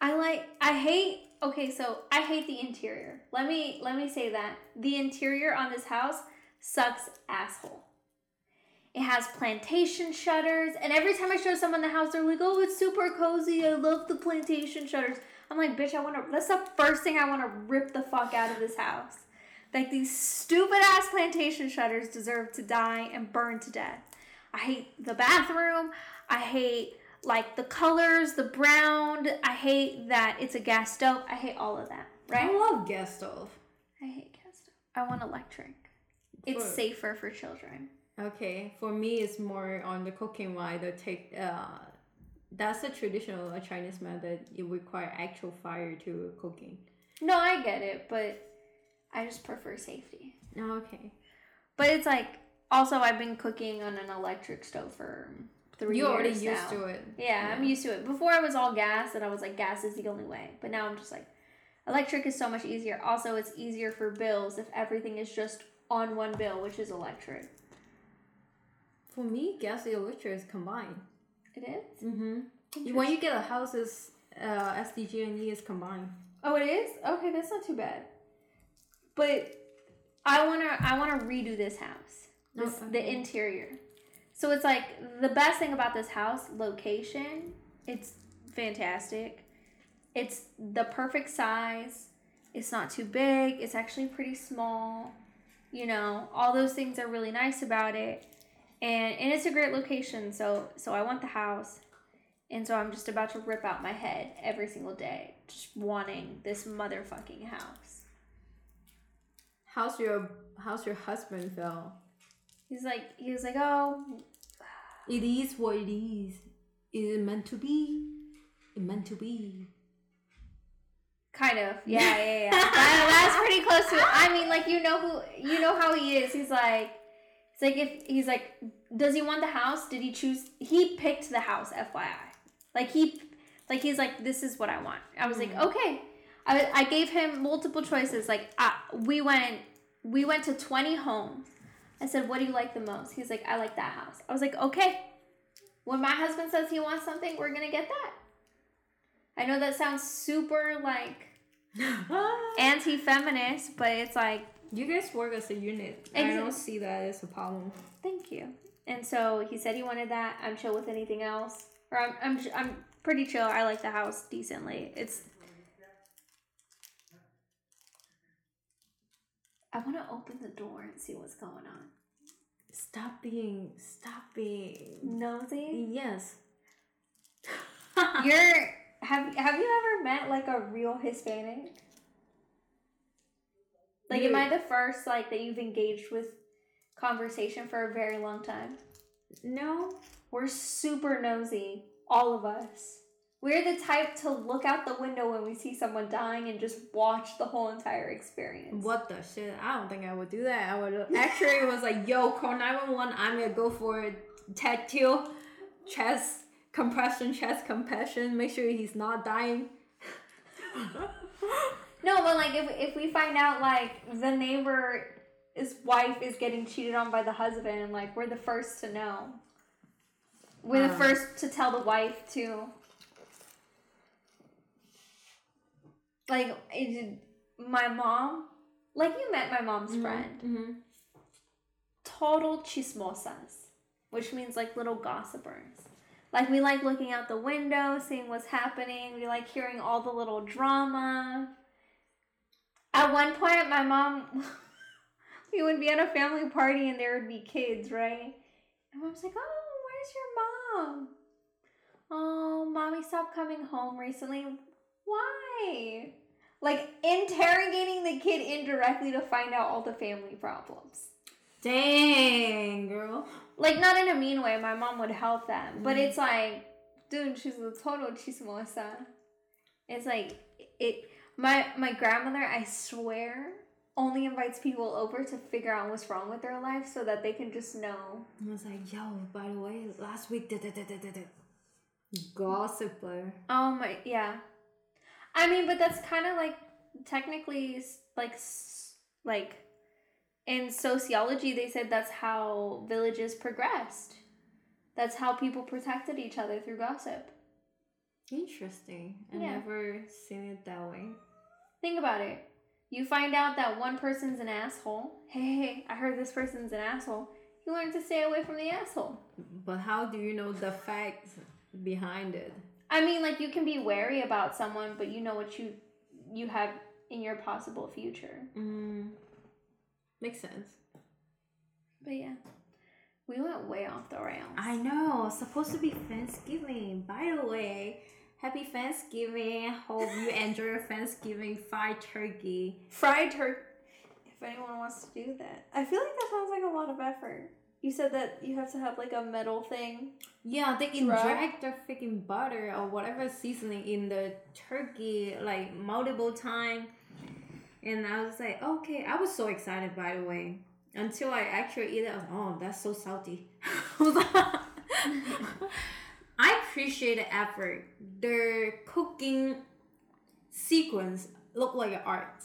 I like I hate okay, so I hate the interior. Let me let me say that. The interior on this house sucks asshole. It has plantation shutters, and every time I show someone the house, they're like, "Oh, it's super cozy. I love the plantation shutters." I'm like, "Bitch, I want to." That's the first thing I want to rip the fuck out of this house. Like these stupid ass plantation shutters deserve to die and burn to death. I hate the bathroom. I hate like the colors, the brown. I hate that it's a gas stove. I hate all of that. Right? I love gas stove. I hate gas stove. I want electric. It's safer for children. Okay, for me, it's more on the cooking why the take. Uh, that's the traditional uh, Chinese method. It require actual fire to cooking. No, I get it, but I just prefer safety. Okay. But it's like also I've been cooking on an electric stove for three You're years already used now. to it. Yeah, I'm used to it. Before I was all gas, and I was like, gas is the only way. But now I'm just like, electric is so much easier. Also, it's easier for bills if everything is just on one bill, which is electric. For me, gas and electric is combined. It is. Mm-hmm. When you get a house, is uh, SDG and E is combined. Oh, it is. Okay, that's not too bad. But I wanna, I wanna redo this house. Oh, This, The interior. So it's like the best thing about this house, location. It's fantastic. It's the perfect size. It's not too big. It's actually pretty small. You know, all those things are really nice about it. And and it's a great location. So so I want the house. And so I'm just about to rip out my head every single day just wanting this motherfucking house. How's your How's your husband feel? He's like he was like, "Oh, It is what it is. Is it meant to be? It meant to be. Kind of. Yeah, yeah, yeah. that, that's pretty close to it. I mean, like you know who you know how he is. He's like it's like if he's like does he want the house? Did he choose he picked the house, FYI. Like he like he's like this is what I want. I was like, "Okay." I I gave him multiple choices. Like uh, we went we went to 20 homes. I said, "What do you like the most?" He's like, "I like that house." I was like, "Okay." When my husband says he wants something, we're going to get that. I know that sounds super like anti-feminist, but it's like you guys work as a unit. I don't see that as a problem. thank you. And so he said he wanted that. I'm chill with anything else, or I'm I'm I'm pretty chill. I like the house decently. It's. I want to open the door and see what's going on. Stop being. Stop being. Nosy. Yes. You're have have you ever met like a real Hispanic? Like, am I the first like that you've engaged with conversation for a very long time? No. We're super nosy, all of us. We're the type to look out the window when we see someone dying and just watch the whole entire experience. What the shit? I don't think I would do that. I would actually it was like, yo, call nine one one. I'm gonna go for a tattoo, chest compression, chest compression. Make sure he's not dying. No, but like if if we find out like the neighbor his wife is getting cheated on by the husband, like we're the first to know. We're the Uh. first to tell the wife too. Like it, my mom, like you met my mom's friend. Mm-hmm. total chismosas, which means like little gossipers. Like we like looking out the window, seeing what's happening. We like hearing all the little drama. At one point, my mom, we would be at a family party and there would be kids, right? And mom's like, "Oh, where's your mom? Oh, mommy stopped coming home recently. Why?" Like interrogating the kid indirectly to find out all the family problems Dang, girl. like not in a mean way my mom would help them but Mhm. it's like dude she's a total chismosa it's like it my my grandmother i swear only invites people over to figure out what's wrong with their life so that they can just know I was like, yo, by the way, last week, da, da, da, da, da, da. gossiper. oh my yeah i mean but that's kind of like technically like like in sociology, they said that's how villages progressed. That's how people protected each other through gossip. Interesting. I Yeah. never seen it that way. Think about it. You find out that one person's an asshole. Hey, hey, I heard this person's an asshole. You learn to stay away from the asshole. But how do you know the facts behind it? I mean, like you can be wary about someone, but you know what you you have in your possible future. Mm, makes sense. But yeah, we went way off the rails. I know. Supposed to be Thanksgiving. By the way, happy Thanksgiving. Hope you enjoy your Thanksgiving fried turkey. fried turkey. If anyone wants to do that, I feel like that sounds like a lot of effort. You said that you have to have like a metal thing. Yeah, they inject the freaking butter or whatever seasoning in the turkey like multiple times. And I was like, okay, I was so excited by the way. Until I actually eat it, I was oh, that's so salty. I appreciate the effort. Their cooking sequence looked like art.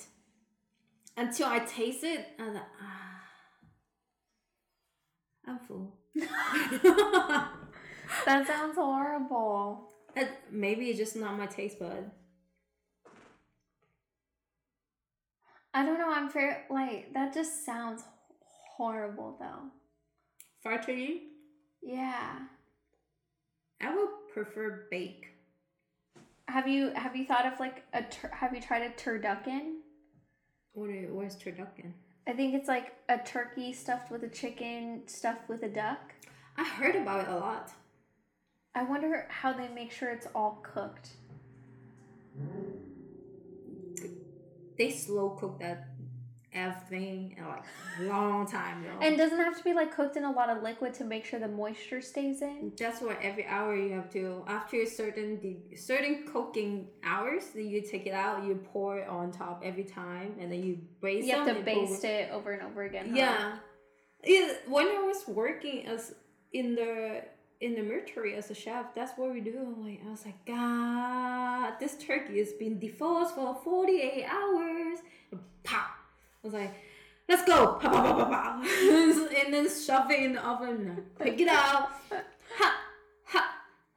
Until I taste it, I was like, ah, I'm full. That sounds horrible. It, maybe it's just not my taste bud. I don't know. I'm fair. Like that just sounds horrible though. Fried turkey, Yeah. I would prefer bake. Have you have you thought of like a tur- have you tried a turducken? What is, what is turducken? I think it's like a turkey stuffed with a chicken stuffed with a duck. I heard about it a lot. I wonder how they make sure it's all cooked. They slow cook that everything in like long time though. And doesn't have to be like cooked in a lot of liquid to make sure the moisture stays in. that's what every hour you have to after certain de- certain cooking hours, then you take it out, you pour it on top every time, and then you braise You have to baste it over and over again. huh? Yeah. It, when I was working as in the in the military as a chef, that's what we do. Like I was like, God, this turkey has been defrosted for forty eight hours. Pop. I was like, let's go. And then shove it in the oven. Pick it out. Ha, ha,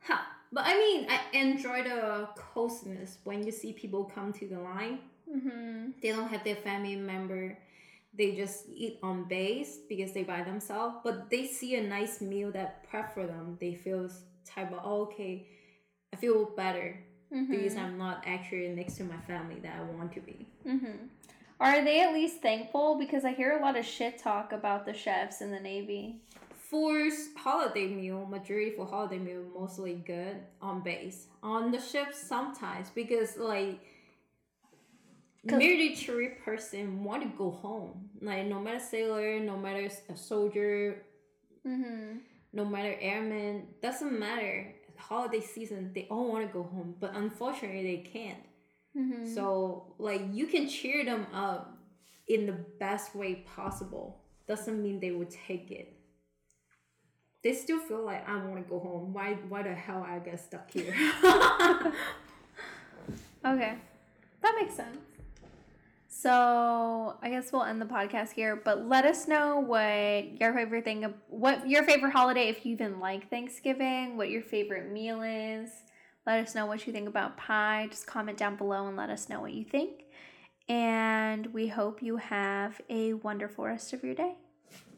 ha. But I mean, I enjoy the closeness when you see people come to the line Mm-hmm. they don't have their family member they just eat on base because they by themselves but they see a nice meal that prep for them they feel type of oh, okay i feel better because Mm-hmm. i'm not actually next to my family that i want to be Mm-hmm. Are they at least thankful? Because I hear a lot of shit talk about the chefs in the Navy. for holiday meal majority for holiday meal mostly good on base on the ship sometimes because like military person want to go home like no matter sailor no matter a soldier Mm-hmm. no matter airman doesn't matter holiday season they all want to go home but unfortunately they can't Mm-hmm. so like you can cheer them up in the best way possible doesn't mean they would take it they still feel like i want to go home why why the hell i get stuck here Okay, that makes sense. So I guess we'll end the podcast here. But let us know what your favorite thing, what your favorite holiday, if you even like Thanksgiving, what your favorite meal is. Let us know what you think about pie. Just comment down below and let us know what you think. And we hope you have a wonderful rest of your day.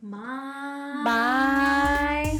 Bye. Bye.